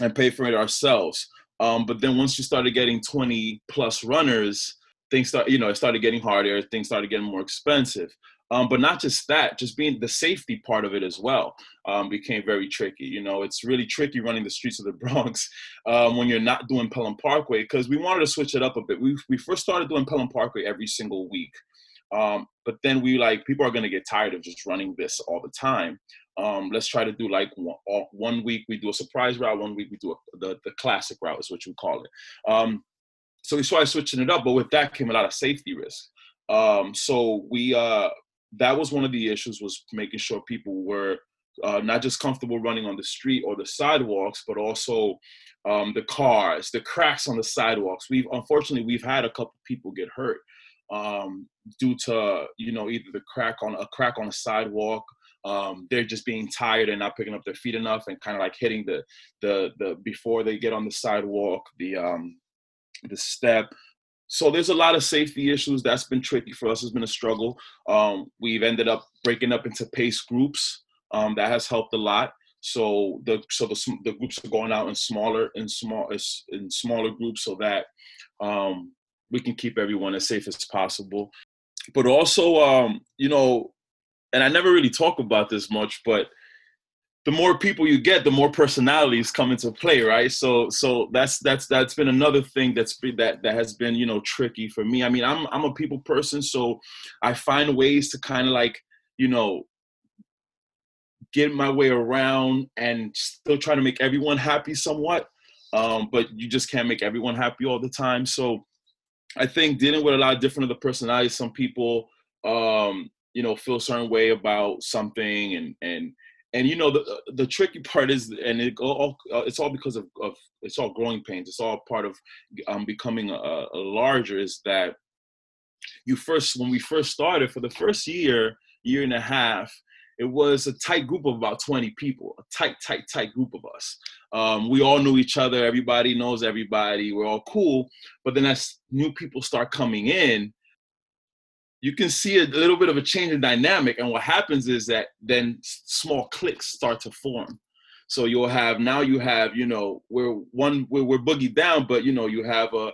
and pay for it ourselves. Um but then once you started getting 20 plus runners things start you know it started getting harder things started getting more expensive um, but not just that, just being the safety part of it as well um, became very tricky. You know, it's really tricky running the streets of the Bronx um, when you're not doing Pelham Parkway because we wanted to switch it up a bit. We, we first started doing Pelham Parkway every single week. Um, but then we like, people are going to get tired of just running this all the time. Um, let's try to do like one, one, week we do a surprise route, one week we do a, the, the classic route is what you call it. Um, so we started switching it up, but with that came a lot of safety risk. Um, so we uh, that was one of the issues was making sure people were uh, not just comfortable running on the street or the sidewalks, but also um, the cars, the cracks on the sidewalks. We've unfortunately we've had a couple people get hurt um, due to you know either the crack on a crack on the sidewalk. Um, they're just being tired and not picking up their feet enough and kind of like hitting the the the before they get on the sidewalk the um the step. So there's a lot of safety issues that's been tricky for us it's been a struggle. Um, we've ended up breaking up into pace groups um, that has helped a lot. So the so the, the groups are going out in smaller in small in smaller groups so that um, we can keep everyone as safe as possible. But also um, you know and i never really talk about this much but the more people you get, the more personalities come into play, right? So so that's that's that's been another thing that's been that that has been you know tricky for me. I mean, I'm I'm a people person, so I find ways to kind of like you know get my way around and still try to make everyone happy somewhat. Um, but you just can't make everyone happy all the time. So I think dealing with a lot of different of the personalities, some people um, you know feel a certain way about something and and and you know the the tricky part is and it all uh, it's all because of, of it's all growing pains it's all part of um, becoming a, a, larger is that you first when we first started for the first year, year and a half, it was a tight group of about 20 people, a tight, tight, tight group of us. Um, we all knew each other. Everybody knows everybody. We're all cool. But then as new people start coming in, you can see a little bit of a change in dynamic. And what happens is that then small cliques start to form. So you'll have now you have you know we're one we're, we're boogie down, but you know you have a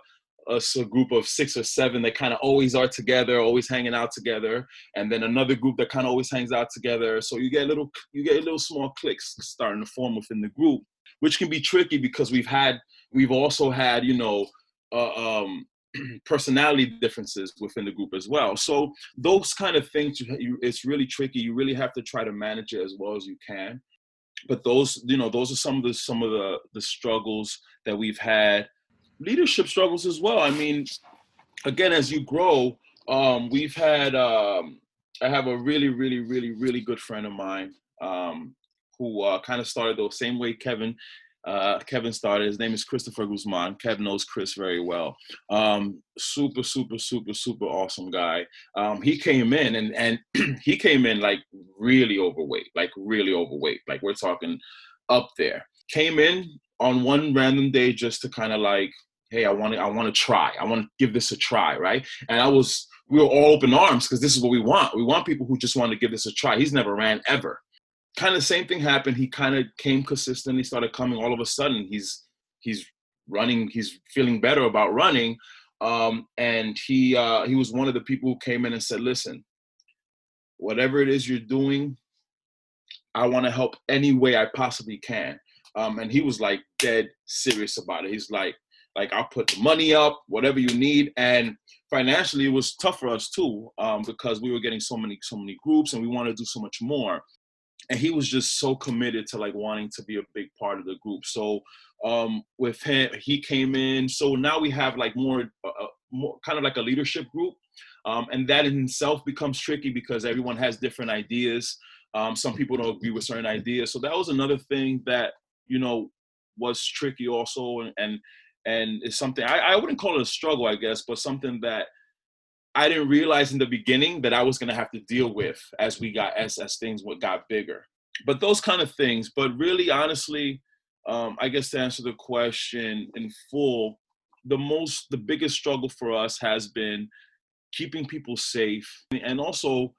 a, a group of six or seven that kind of always are together, always hanging out together, and then another group that kind of always hangs out together. So you get a little you get a little small cliques starting to form within the group, which can be tricky because we've had we've also had you know uh, um, personality differences within the group as well. So those kind of things, you, it's really tricky. You really have to try to manage it as well as you can. But those, you know, those are some of the some of the the struggles that we've had leadership struggles as well. I mean, again, as you grow, um, we've had. Um, I have a really, really, really, really good friend of mine um, who uh, kind of started the same way Kevin. Uh, Kevin started. His name is Christopher Guzman. Kevin knows Chris very well. Um, super, super, super, super awesome guy. Um, he came in and and he came in like really overweight, like really overweight. Like we're talking up there. Came in on one random day just to kind of like hey, I want to, I want to try. I want to give this a try, right? And I was, we were all open arms because this is what we want. We want people who just want to give this a try. He's never ran ever. Kind of same thing happened. He kind of came consistently, started coming. All of a sudden, he's he's running. He's feeling better about running, um, and he uh, he was one of the people who came in and said, "Listen, whatever it is you're doing, I want to help any way I possibly can." Um, and he was like dead serious about it. He's like, like I'll put the money up, whatever you need. And financially, it was tough for us too um, because we were getting so many so many groups and we wanted to do so much more. And he was just so committed to like wanting to be a big part of the group. So um, with him, he came in. So now we have like more, uh, uh, more kind of like a leadership group. Um, and that in itself becomes tricky because everyone has different ideas. Um, some people don't agree with certain ideas. So that was another thing that, you know, was tricky also. And, and and it's something I, I wouldn't call it a struggle, I guess, but something that I didn't realize in the beginning that I was going to have to deal with as we got as as things got bigger. But those kind of things. But really, honestly, um, I guess to answer the question in full, the most the biggest struggle for us has been keeping people safe and also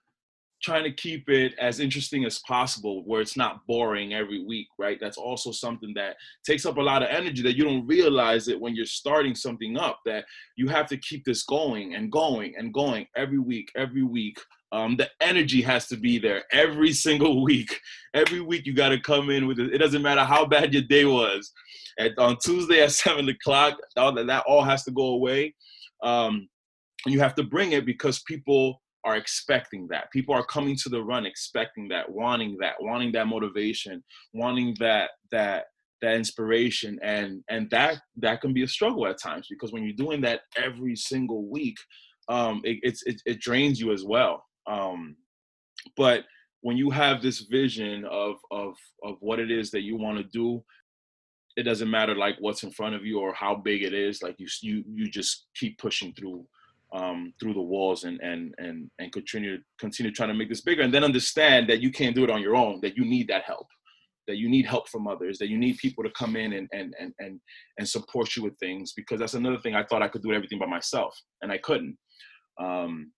trying to keep it as interesting as possible where it's not boring every week right? That's also something that takes up a lot of energy that you don't realize it when you're starting something up that you have to keep this going and going and going every week every week. Um, the energy has to be there every single week. Every week you got to come in with it. It doesn't matter how bad your day was. At, on tuesday at seven o'clock all that, that all has to go away. Um, and you have to bring it because people are expecting that. People are coming to the run expecting that, wanting that, wanting that motivation, wanting that that that inspiration and and that that can be a struggle at times because when you're doing that every single week um it, it's it, it drains you as well um but when you have this vision of of of what it is that you want to do it doesn't matter like what's in front of you or how big it is like you you you just keep pushing through um, through the walls and and and and continue continue trying to make this bigger and then understand that you can't do it on your own that you need that help that you need help from others that you need people to come in and and and and, and support you with things because that's another thing i thought i could do everything by myself and i couldn't. Um,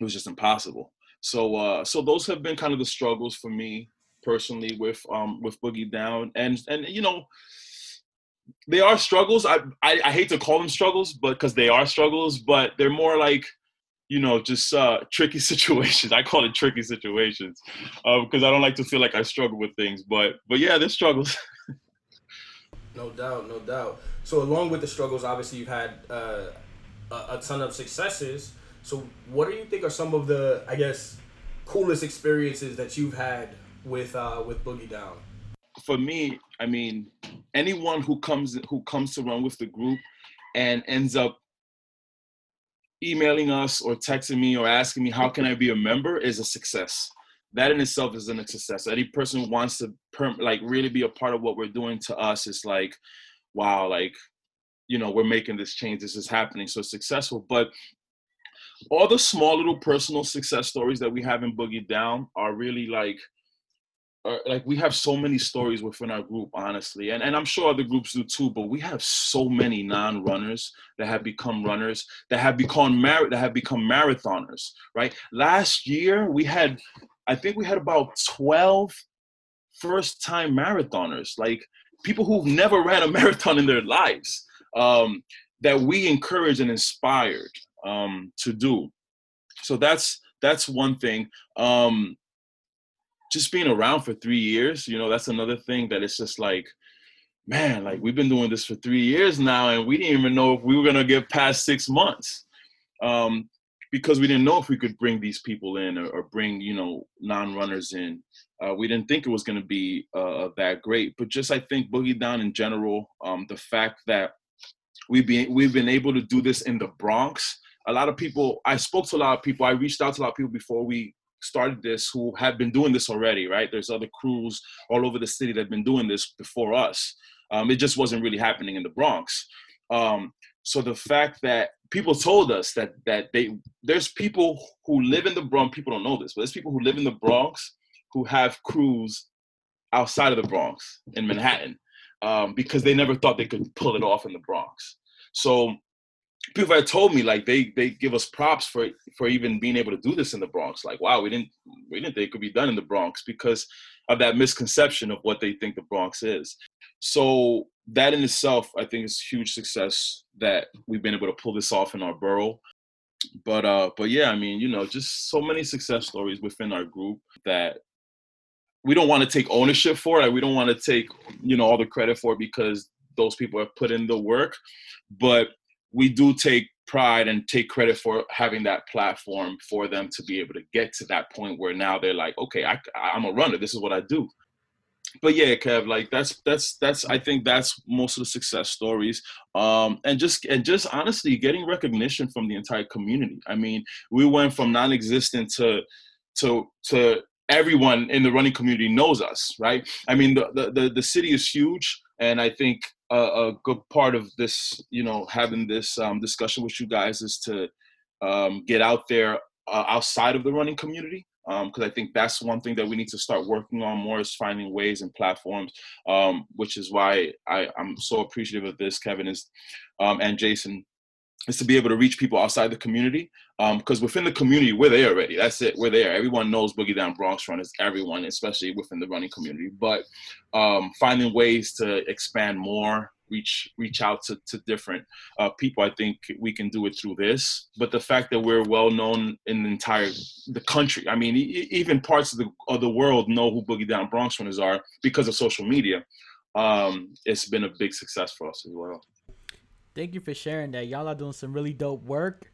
it was just impossible. So uh, so those have been kind of the struggles for me personally with um with boogie down and and you know they are struggles. I, I, I hate to call them struggles, but because they are struggles, but they're more like you know just uh, tricky situations. I call it tricky situations because uh, I don't like to feel like I struggle with things. But but yeah, there's struggles. no doubt, no doubt. So along with the struggles, obviously you've had uh, a, a ton of successes. So what do you think are some of the I guess coolest experiences that you've had with uh, with Boogie Down? For me, I mean, anyone who comes who comes to run with the group and ends up emailing us or texting me or asking me how can I be a member is a success. That in itself is a success. Any person who wants to perm- like really be a part of what we're doing to us is like, wow, like, you know, we're making this change. This is happening. So successful. But all the small little personal success stories that we have in Boogie Down are really like like we have so many stories within our group honestly and, and i'm sure other groups do too but we have so many non-runners that have become runners that have become mar- that have become marathoners right last year we had i think we had about 12 first time marathoners like people who've never ran a marathon in their lives um, that we encourage and inspired um, to do. So that's that's one thing. Um, just being around for three years, you know, that's another thing that it's just like, man, like we've been doing this for three years now, and we didn't even know if we were gonna get past six months. Um, because we didn't know if we could bring these people in or, or bring you know non-runners in uh, we didn't think it was to be uh, that great but just i think boogie down in general um, the fact that we've been we've been able to do this in the bronx a lot of people i spoke to a lot of people i reached out to a lot of people before we started this who have been doing this already right there's other crews all over the city that have been doing this before us um, it just wasn't really happening in the bronx um, so the fact that people told us that that they there's people who live in the Bronx. People don't know this, but there's people who live in the Bronx who have crews outside of the Bronx in Manhattan um, because they never thought they could pull it off in the Bronx. So people had told me like they they give us props for for even being able to do this in the Bronx. Like wow, we didn't we didn't think it could be done in the Bronx because of that misconception of what they think the Bronx is. So that in itself, I think, is huge success that we've been able to pull this off in our borough. But uh, but yeah, I mean, you know, just so many success stories within our group that we don't want to take ownership for it. We don't want to take, you know, all the credit for because those people have put in the work. But we do take pride and take credit for having that platform for them to be able to get to that point where now they're like, okay, I, I'm a runner. This is what I do but yeah, Kev, like that's that's that's I think that's most of the success stories. Um, and just and just honestly getting recognition from the entire community. I mean, we went from non-existent to to to everyone in the running community knows us, right? I mean, the the the, the city is huge, and I think a, a, good part of this, you know, having this um, discussion with you guys is to um, get out there uh, outside of the running community because um, I think that's one thing that we need to start working on more is finding ways and platforms, um, which is why I, am so appreciative of this, Kevin is, um, and Jason, is to be able to reach people outside the community. Because um, within the community, we're there already. That's it. We're there. Everyone knows Boogie Down Bronx Run is everyone, especially within the running community. But um, finding ways to expand more reach reach out to, to different uh, people i think we can do it through this but the fact that we're well known in the entire the country i mean e- even parts of the of the world know who boogie down bronx runners are because of social media um, it's been a big success for us as well thank you for sharing that. Y'all are doing some really dope work.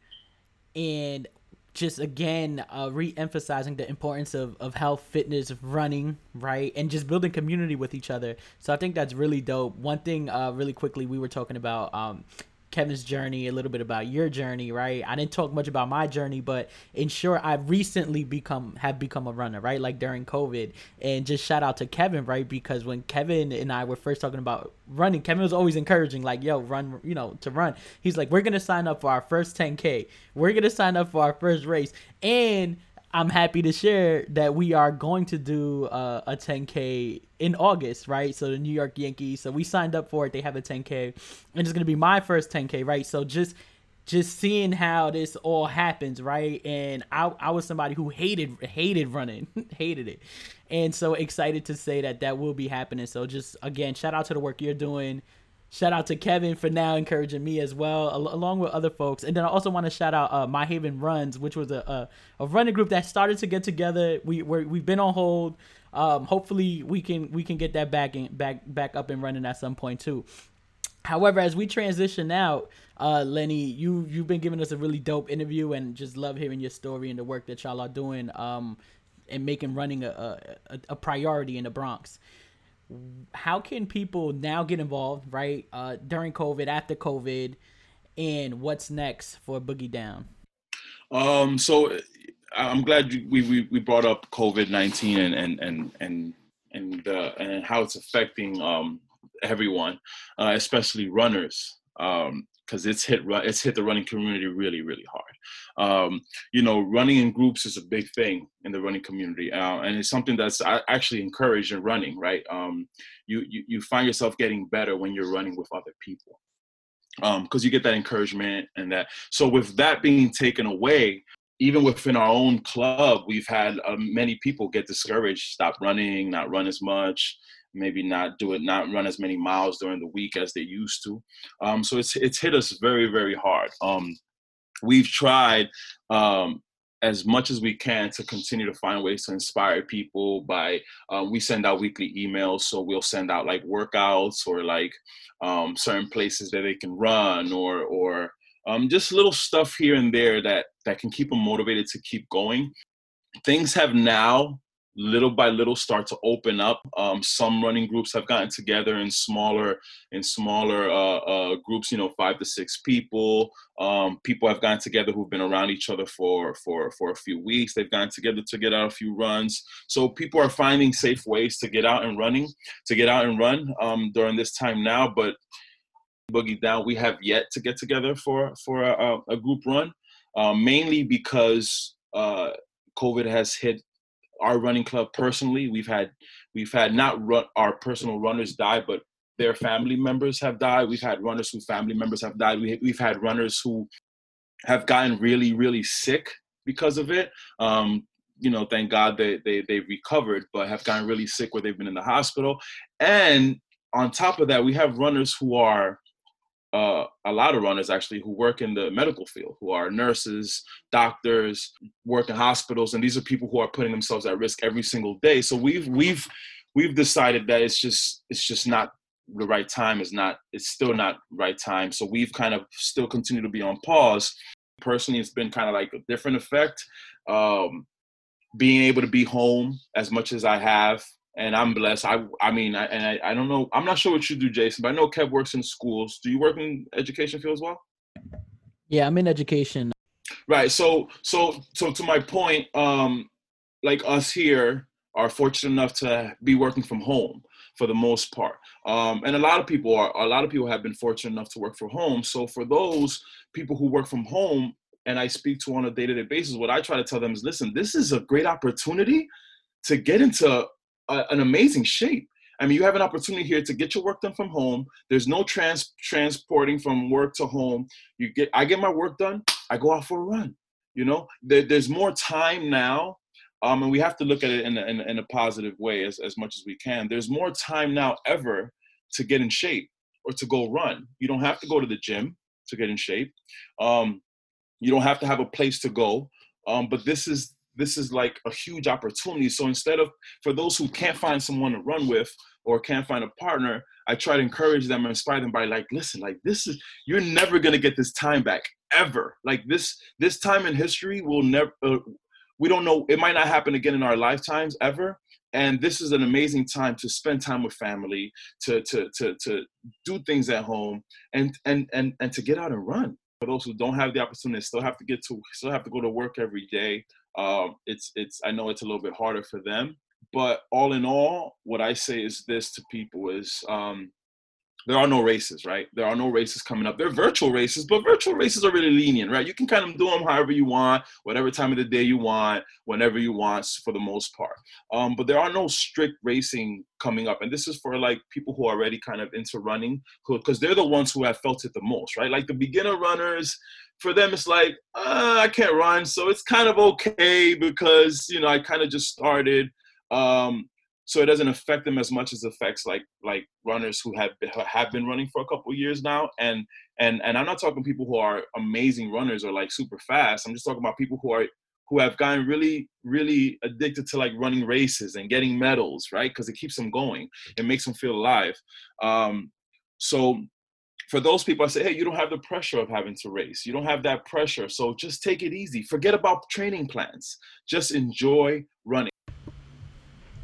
And just again uh, re-emphasizing the importance of, of health fitness running right and just building community with each other. So i think that's really dope. One thing uh, really quickly we were talking about um, Kevin's journey, a little bit about your journey, right? I didn't talk much about my journey, but in short, I've recently become have become a runner, right? Like during COVID. And just shout out to Kevin, right? Because when Kevin and I were first talking about running, Kevin was always encouraging, like, yo, run, you know, to run. He's like, we're gonna sign up for our first 10K. We're gonna sign up for our first race. And I'm happy to share that we are going to do uh, a 10K in August, right? So the New York Yankees. So we signed up for it. They have a 10K, and it's gonna be my first 10K, right? So just just seeing how this all happens, right? And I, I was somebody who hated hated running, hated it, and so excited to say that that will be happening. So just again, shout out to the work you're doing. Shout out to Kevin for now encouraging me as well, al- along with other folks. And then I also want to shout out uh, My Haven Runs, which was a, a, a running group that started to get together. We we we've been on hold. Um, hopefully we can we can get that back in, back back up and running at some point too. However, as we transition out, uh, Lenny, you you've been giving us a really dope interview, and just love hearing your story and the work that y'all are doing, um, and making running a, a, a priority in the Bronx how can people now get involved right uh, during covid after covid and what's next for boogie down um so i'm glad you, we, we we brought up covid-19 and and and and and, uh, and how it's affecting um everyone uh, especially runners um because it's hit it's hit the running community really really hard. Um, you know, running in groups is a big thing in the running community, uh, and it's something that's actually encouraged in running. Right, um, you, you you find yourself getting better when you're running with other people because um, you get that encouragement and that. So with that being taken away, even within our own club, we've had uh, many people get discouraged, stop running, not run as much, maybe not do it, not run as many miles during the week as they used to. Um, so it's it's hit us very very hard. Um, we've tried um, as much as we can to continue to find ways to inspire people by um, we send out weekly emails so we'll send out like workouts or like um, certain places that they can run or or um, just little stuff here and there that that can keep them motivated to keep going. Things have now little by little start to open up. Um, some running groups have gotten together in smaller in smaller uh, uh, groups, you know, five to six people. Um, people have gotten together who've been around each other for for for a few weeks. They've gotten together to get out a few runs. So people are finding safe ways to get out and running, to get out and run um, during this time now. But boogie down, we have yet to get together for for a, a group run, uh, mainly because. Uh, COVID has hit our running club personally, we've had we've had not run, our personal runners die, but their family members have died. We've had runners whose family members have died. We, we've had runners who have gotten really, really sick because of it. Um, you know, thank God they, they, they recovered, but have gotten really sick where they've been in the hospital. And on top of that, we have runners who are uh, a lot of runners actually who work in the medical field, who are nurses, doctors, work in hospitals, and these are people who are putting themselves at risk every single day. So we've we've we've decided that it's just it's just not the right time. Is not it's still not right time. So we've kind of still continue to be on pause. Personally, it's been kind of like a different effect. Um, being able to be home as much as I have and I'm blessed. I I mean, I, and I, I don't know. I'm not sure what you do, Jason, but I know Kev works in schools. Do you work in education field as well? Yeah, I'm in education. Right. So so so to my point, um, like us here are fortunate enough to be working from home for the most part. Um, and a lot of people are a lot of people have been fortunate enough to work from home. So for those people who work from home and I speak to on a day-to-day basis, what I try to tell them is listen, this is a great opportunity to get into a, an amazing shape. I mean, you have an opportunity here to get your work done from home. There's no trans transporting from work to home. You get, I get my work done. I go out for a run. You know, there, there's more time now, um, and we have to look at it in a, in, in a positive way as, as much as we can. There's more time now ever to get in shape or to go run. You don't have to go to the gym to get in shape. Um, you don't have to have a place to go. Um, but this is this is like a huge opportunity. So instead of for those who can't find someone to run with or can't find a partner, I try to encourage them and inspire them by like, listen, like this is you're never gonna get this time back ever. Like this this time in history will never. Uh, we don't know. It might not happen again in our lifetimes ever. And this is an amazing time to spend time with family, to to to to do things at home, and and and and to get out and run. For those who don't have the opportunity, still have to get to, still have to go to work every day um, it's it's I know it's a little bit harder for them, but all in all, what I say is this to people is um, there are no races, right? There are no races coming up. They're virtual races, but virtual races are really lenient, right? You can kind of do them however you want, whatever time of the day you want, whenever you want, for the most part. Um, but there are no strict racing coming up, and this is for like people who are already kind of into running, because they're the ones who have felt it the most, right? Like the beginner runners, for them it's like uh, I can't run, so it's kind of okay because you know I kind of just started. Um, so it doesn't affect them as much as affects like like runners who have been, have been running for a couple years now and and and I'm not talking people who are amazing runners or like super fast I'm just talking about people who are who have gotten really really addicted to like running races and getting medals right because it keeps them going it makes them feel alive um, so for those people, I say, hey, you don't have the pressure of having to race. You don't have that pressure. So just take it easy. Forget about training plans. Just enjoy running.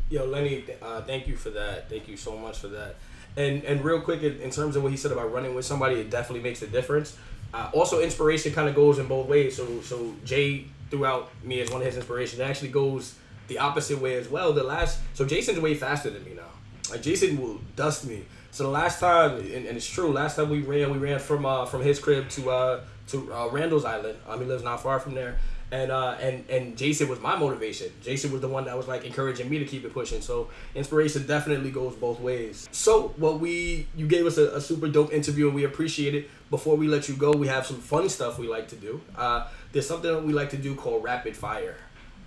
Yo, Lenny, uh, thank you for that. Thank you so much for that. And and real quick, in, terms of what he said about running with somebody, it definitely makes a difference. Uh, also, inspiration kind of goes in both ways. So so Jay throughout me as one of his inspirations. It actually goes the opposite way as well. The last so Jason's way faster than me now. like Jason will dust me. So the last time, and, and it's true, last time we ran, we ran from uh, from his crib to uh, to uh, Randall's Island. Um, he lives not far from there, and uh, and and Jason was my motivation. Jason was the one that was like encouraging me to keep it pushing. So inspiration definitely goes both ways. So what we you gave us a, a super dope interview and we appreciate it. Before we let you go, we have some fun stuff we like to do. Uh, there's something that we like to do called rapid fire.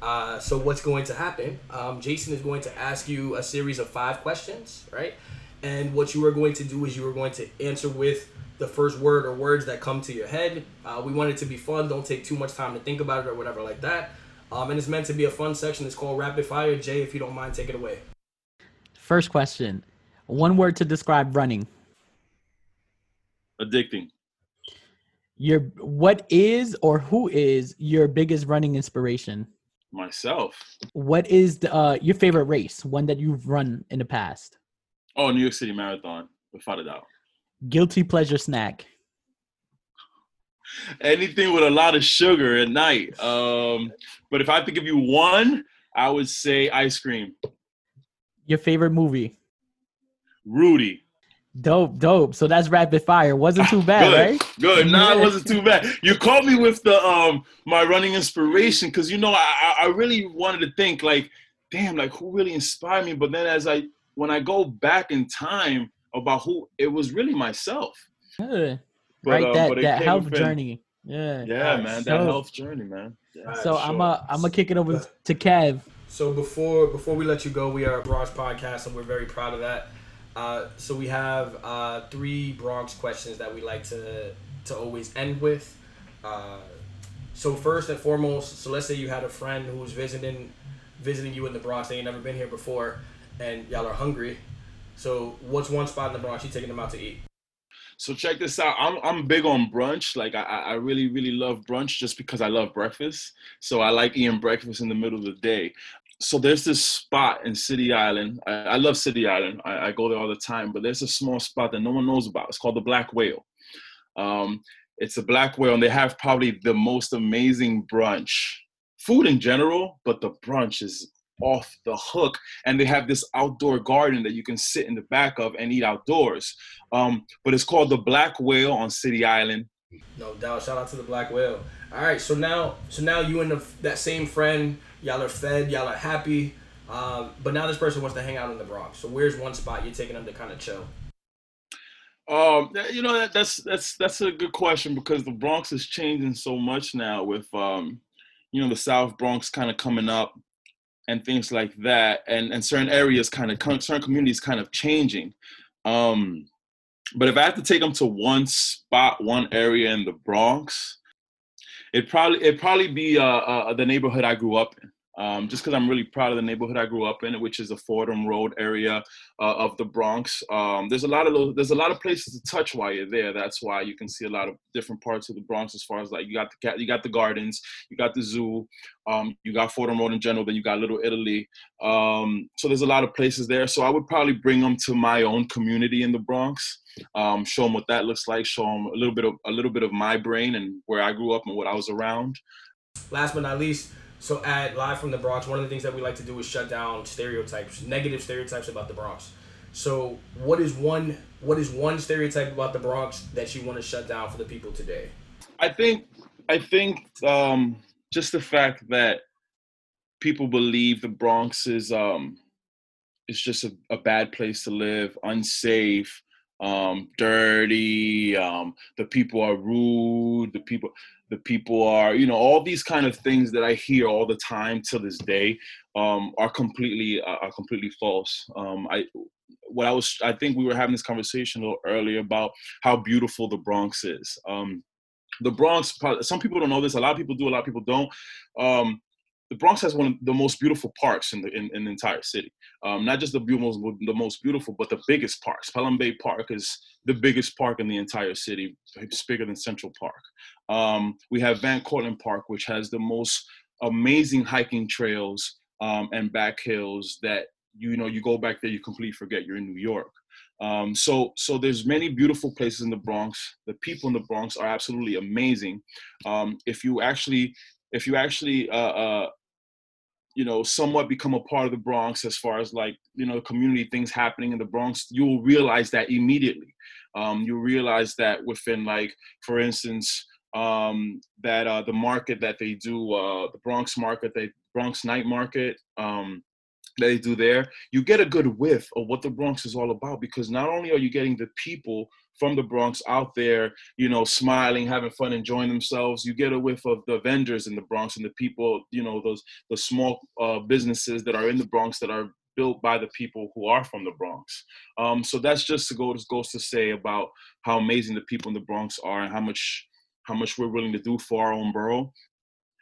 Uh, so what's going to happen? Um, Jason is going to ask you a series of five questions, right? And what you are going to do is you are going to answer with the first word or words that come to your head. Uh, we want it to be fun. Don't take too much time to think about it or whatever like that. Um, and it's meant to be a fun section. It's called rapid fire. Jay, if you don't mind, take it away. First question: One word to describe running. Addicting. Your what is or who is your biggest running inspiration? Myself. What is the, uh, your favorite race? One that you've run in the past. Oh, New York City Marathon, without a doubt. Guilty pleasure snack. Anything with a lot of sugar at night. Um, but if I had to give you one, I would say ice cream. Your favorite movie. Rudy. Dope, dope. So that's rapid fire. Wasn't too bad, good, right? Good. No, it wasn't too bad. You caught me with the um my running inspiration because you know I I really wanted to think like, damn, like who really inspired me. But then as I when I go back in time about who it was really myself. Good. But, right, um, that that health within- journey. Yeah. Yeah, Alright, man, so- that health journey, man. Yeah. So sure. I'm a I'm gonna kick it over to Kev. So before before we let you go, we are a Bronx podcast, and we're very proud of that. Uh, so we have uh, three Bronx questions that we like to to always end with. Uh, so first and foremost, so let's say you had a friend who was visiting visiting you in the Bronx. They ain't never been here before, and y'all are hungry. So what's one spot in the Bronx you taking them out to eat? So check this out. I'm I'm big on brunch. Like I I really really love brunch just because I love breakfast. So I like eating breakfast in the middle of the day. So there's this spot in City Island. I, I love City Island. I, I go there all the time. But there's a small spot that no one knows about. It's called the Black Whale. Um, it's a black whale, and they have probably the most amazing brunch. Food in general, but the brunch is off the hook. And they have this outdoor garden that you can sit in the back of and eat outdoors. Um, but it's called the Black Whale on City Island. No doubt. Shout out to the Black Whale. All right, so now, so now you and the, that same friend, y'all are fed, y'all are happy, um, but now this person wants to hang out in the Bronx. So where's one spot you're taking them to kind of chill? Um, you know that, that's that's that's a good question because the Bronx is changing so much now with um, you know, the South Bronx kind of coming up and things like that, and and certain areas kind of certain communities kind of changing. Um, but if I had to take them to one spot, one area in the Bronx, it probably it probably be uh, uh, the neighborhood I grew up in. Um, just because I'm really proud of the neighborhood I grew up in, which is the Fordham Road area uh, of the Bronx. Um, there's a lot of there's a lot of places to touch while you're there. That's why you can see a lot of different parts of the Bronx as far as like you got the you got the gardens, you got the zoo, um, you got Fordham Road in general, then you got Little Italy. Um, so there's a lot of places there. So I would probably bring them to my own community in the Bronx, um, show them what that looks like, show them a little bit of a little bit of my brain and where I grew up and what I was around. Last but not least, so at Live from the Bronx, one of the things that we like to do is shut down stereotypes, negative stereotypes about the Bronx. So what is one what is one stereotype about the Bronx that you want to shut down for the people today? I think I think um, just the fact that people believe the Bronx is um, is just a, a bad place to live, unsafe, um, dirty. Um, the people are rude. The people the people are you know all these kind of things that I hear all the time till this day um, are completely uh, are completely false. Um, I what I was I think we were having this conversation a little earlier about how beautiful the Bronx is. Um, the Bronx, some people don't know this. A lot of people do. A lot of people don't. Um, the Bronx has one of the most beautiful parks in the in, in the entire city. Um, not just the most the most beautiful, but the biggest parks. Pelham Bay Park is the biggest park in the entire city. It's bigger than Central Park. Um, we have Van Cortlandt Park, which has the most amazing hiking trails um, and back hills that you know you go back there, you completely forget you're in New York. Um, so so there's many beautiful places in the Bronx. The people in the Bronx are absolutely amazing. Um, if you actually if you actually uh, uh, you know, somewhat become a part of the Bronx as far as like, you know, community things happening in the Bronx, you will realize that immediately. Um, you realize that within like, for instance, um, that uh, the market that they do, uh, the Bronx market, they Bronx night market, um, they do there, you get a good whiff of what the Bronx is all about because not only are you getting the people from the Bronx out there, you know, smiling, having fun, enjoying themselves. You get a whiff of the vendors in the Bronx and the people, you know, those the small uh, businesses that are in the Bronx that are built by the people who are from the Bronx. Um, so that's just to go goes to say about how amazing the people in the Bronx are and how much how much we're willing to do for our own borough.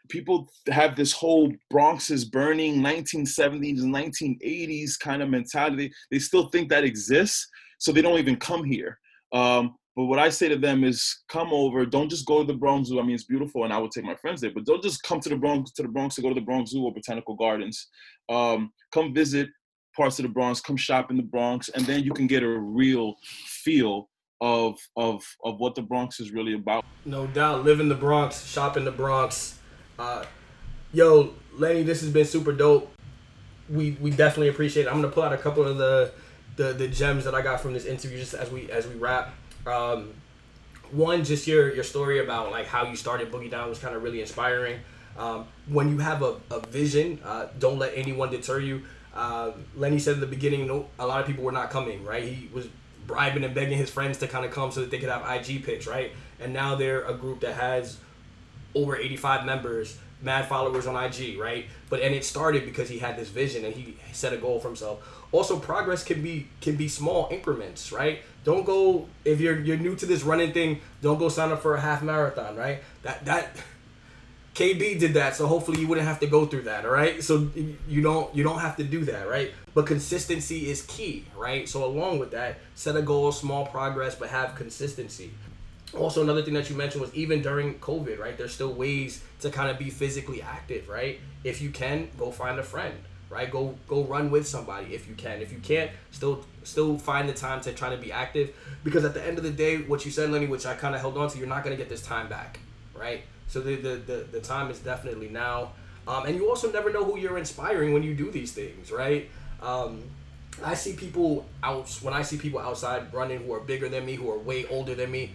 People have this whole Bronx is burning 1970s and 1980s kind of mentality. They still think that exists, so they don't even come here. Um, but what I say to them is, come over. Don't just go to the Bronx Zoo. I mean, it's beautiful, and I would take my friends there. But don't just come to the Bronx to the Bronx to go to the Bronx Zoo or Botanical Gardens. Um, come visit parts of the Bronx. Come shop in the Bronx, and then you can get a real feel of of of what the Bronx is really about. No doubt. Live in the Bronx. Shop in the Bronx. Uh, yo, Lenny, this has been super dope. We we definitely appreciate it. I'm gonna pull out a couple of the the the gems that I got from this interview just as we as we wrap. Um, one, just your your story about like how you started Boogie Down was kind of really inspiring. Um, when you have a, a vision, uh, don't let anyone deter you. Uh, Lenny said in the beginning, no, a lot of people were not coming, right? He was bribing and begging his friends to kind of come so that they could have IG pics, right? And now they're a group that has over 85 members, mad followers on IG, right? But and it started because he had this vision and he set a goal for himself also progress can be can be small increments right? Don't go if you're you're new to this running thing don't go sign up for a half marathon right? That that KB did that so hopefully you wouldn't have to go through that all right? So you don't you don't have to do that right? But consistency is key right? So along with that set a goal small progress but have consistency. Also another thing that you mentioned was even during covid right there's still ways to kind of be physically active right? If you can go find a friend right? Go go run with somebody if you can. If you can't, still still find the time to try to be active because at the end of the day, what you said, Lenny, which I kind of held on to, you're not gonna get this time back, right? So the the the, the time is definitely now, um, and you also never know who you're inspiring when you do these things, right? Um, I see people out when I see people outside running who are bigger than me, who are way older than me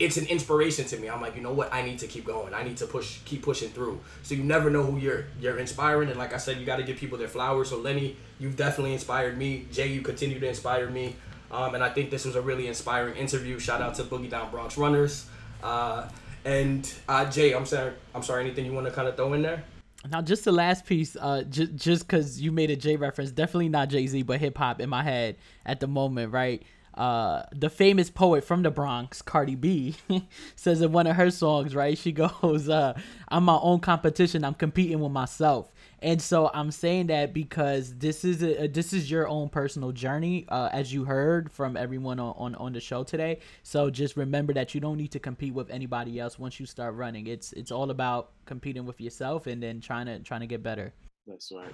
it's an inspiration to me. I'm like, you know what? I need to keep going. I need to push, keep pushing through. So you never know who you're you're inspiring, and like I said, you got to give people their flowers. So Lenny, you've definitely inspired me. Jay, you continue to inspire me, um, and I think this was a really inspiring interview. Shout out to Boogie Down Bronx Runners, uh, and uh, Jay. I'm sorry. I'm sorry. Anything you want to kind of throw in there? Now, just the last piece, uh, j- just because you made a Jay reference, definitely not Jay Z, but hip hop in my head at the moment, right? Uh, the famous poet from the Bronx, Cardi B, says in one of her songs, right? She goes, uh, "I'm my own competition. I'm competing with myself." And so I'm saying that because this is a, this is your own personal journey, uh, as you heard from everyone on, on on the show today. So just remember that you don't need to compete with anybody else once you start running. It's it's all about competing with yourself and then trying to trying to get better. That's right.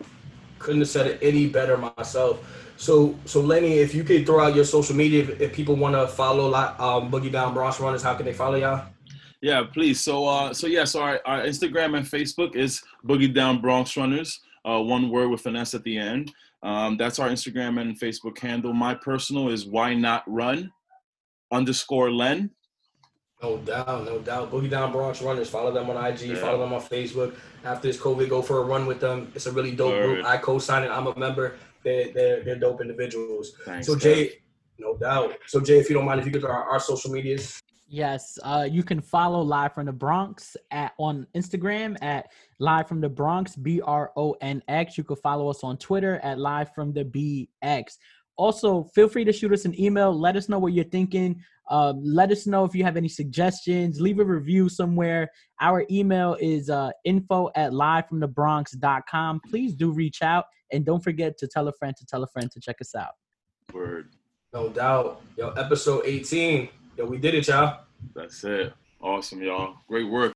Couldn't have said it any better myself. So, so Lenny, if you could throw out your social media, if, if people want to follow um, Boogie Down Bronx Runners, how can they follow y'all? Yeah, please. So, uh, so yeah, so our, our Instagram and Facebook is Boogie Down Bronx Runners, uh, one word with an S at the end. Um, that's our Instagram and Facebook handle. My personal is Why Not Run underscore Len. No doubt, no doubt. Boogie Down Bronx Runners. Follow them on IG. Yeah. Follow them on Facebook. After this COVID, go for a run with them. It's a really dope Word. group. I co-sign it. I'm a member. They're they're, they're dope individuals. Thanks, so Jay, guys. no doubt. So Jay, if you don't mind, if you could our, our social medias. Yes, uh, you can follow Live from the Bronx at on Instagram at Live from the Bronx B R O N X. You can follow us on Twitter at Live from the BX. Also, feel free to shoot us an email. Let us know what you're thinking. Uh, let us know if you have any suggestions. Leave a review somewhere. Our email is uh, info at livefromthebronx.com. Please do reach out. And don't forget to tell a friend to tell a friend to check us out. Word. No doubt. Yo, episode 18. Yo, we did it, y'all. That's it. Awesome, y'all. Great work.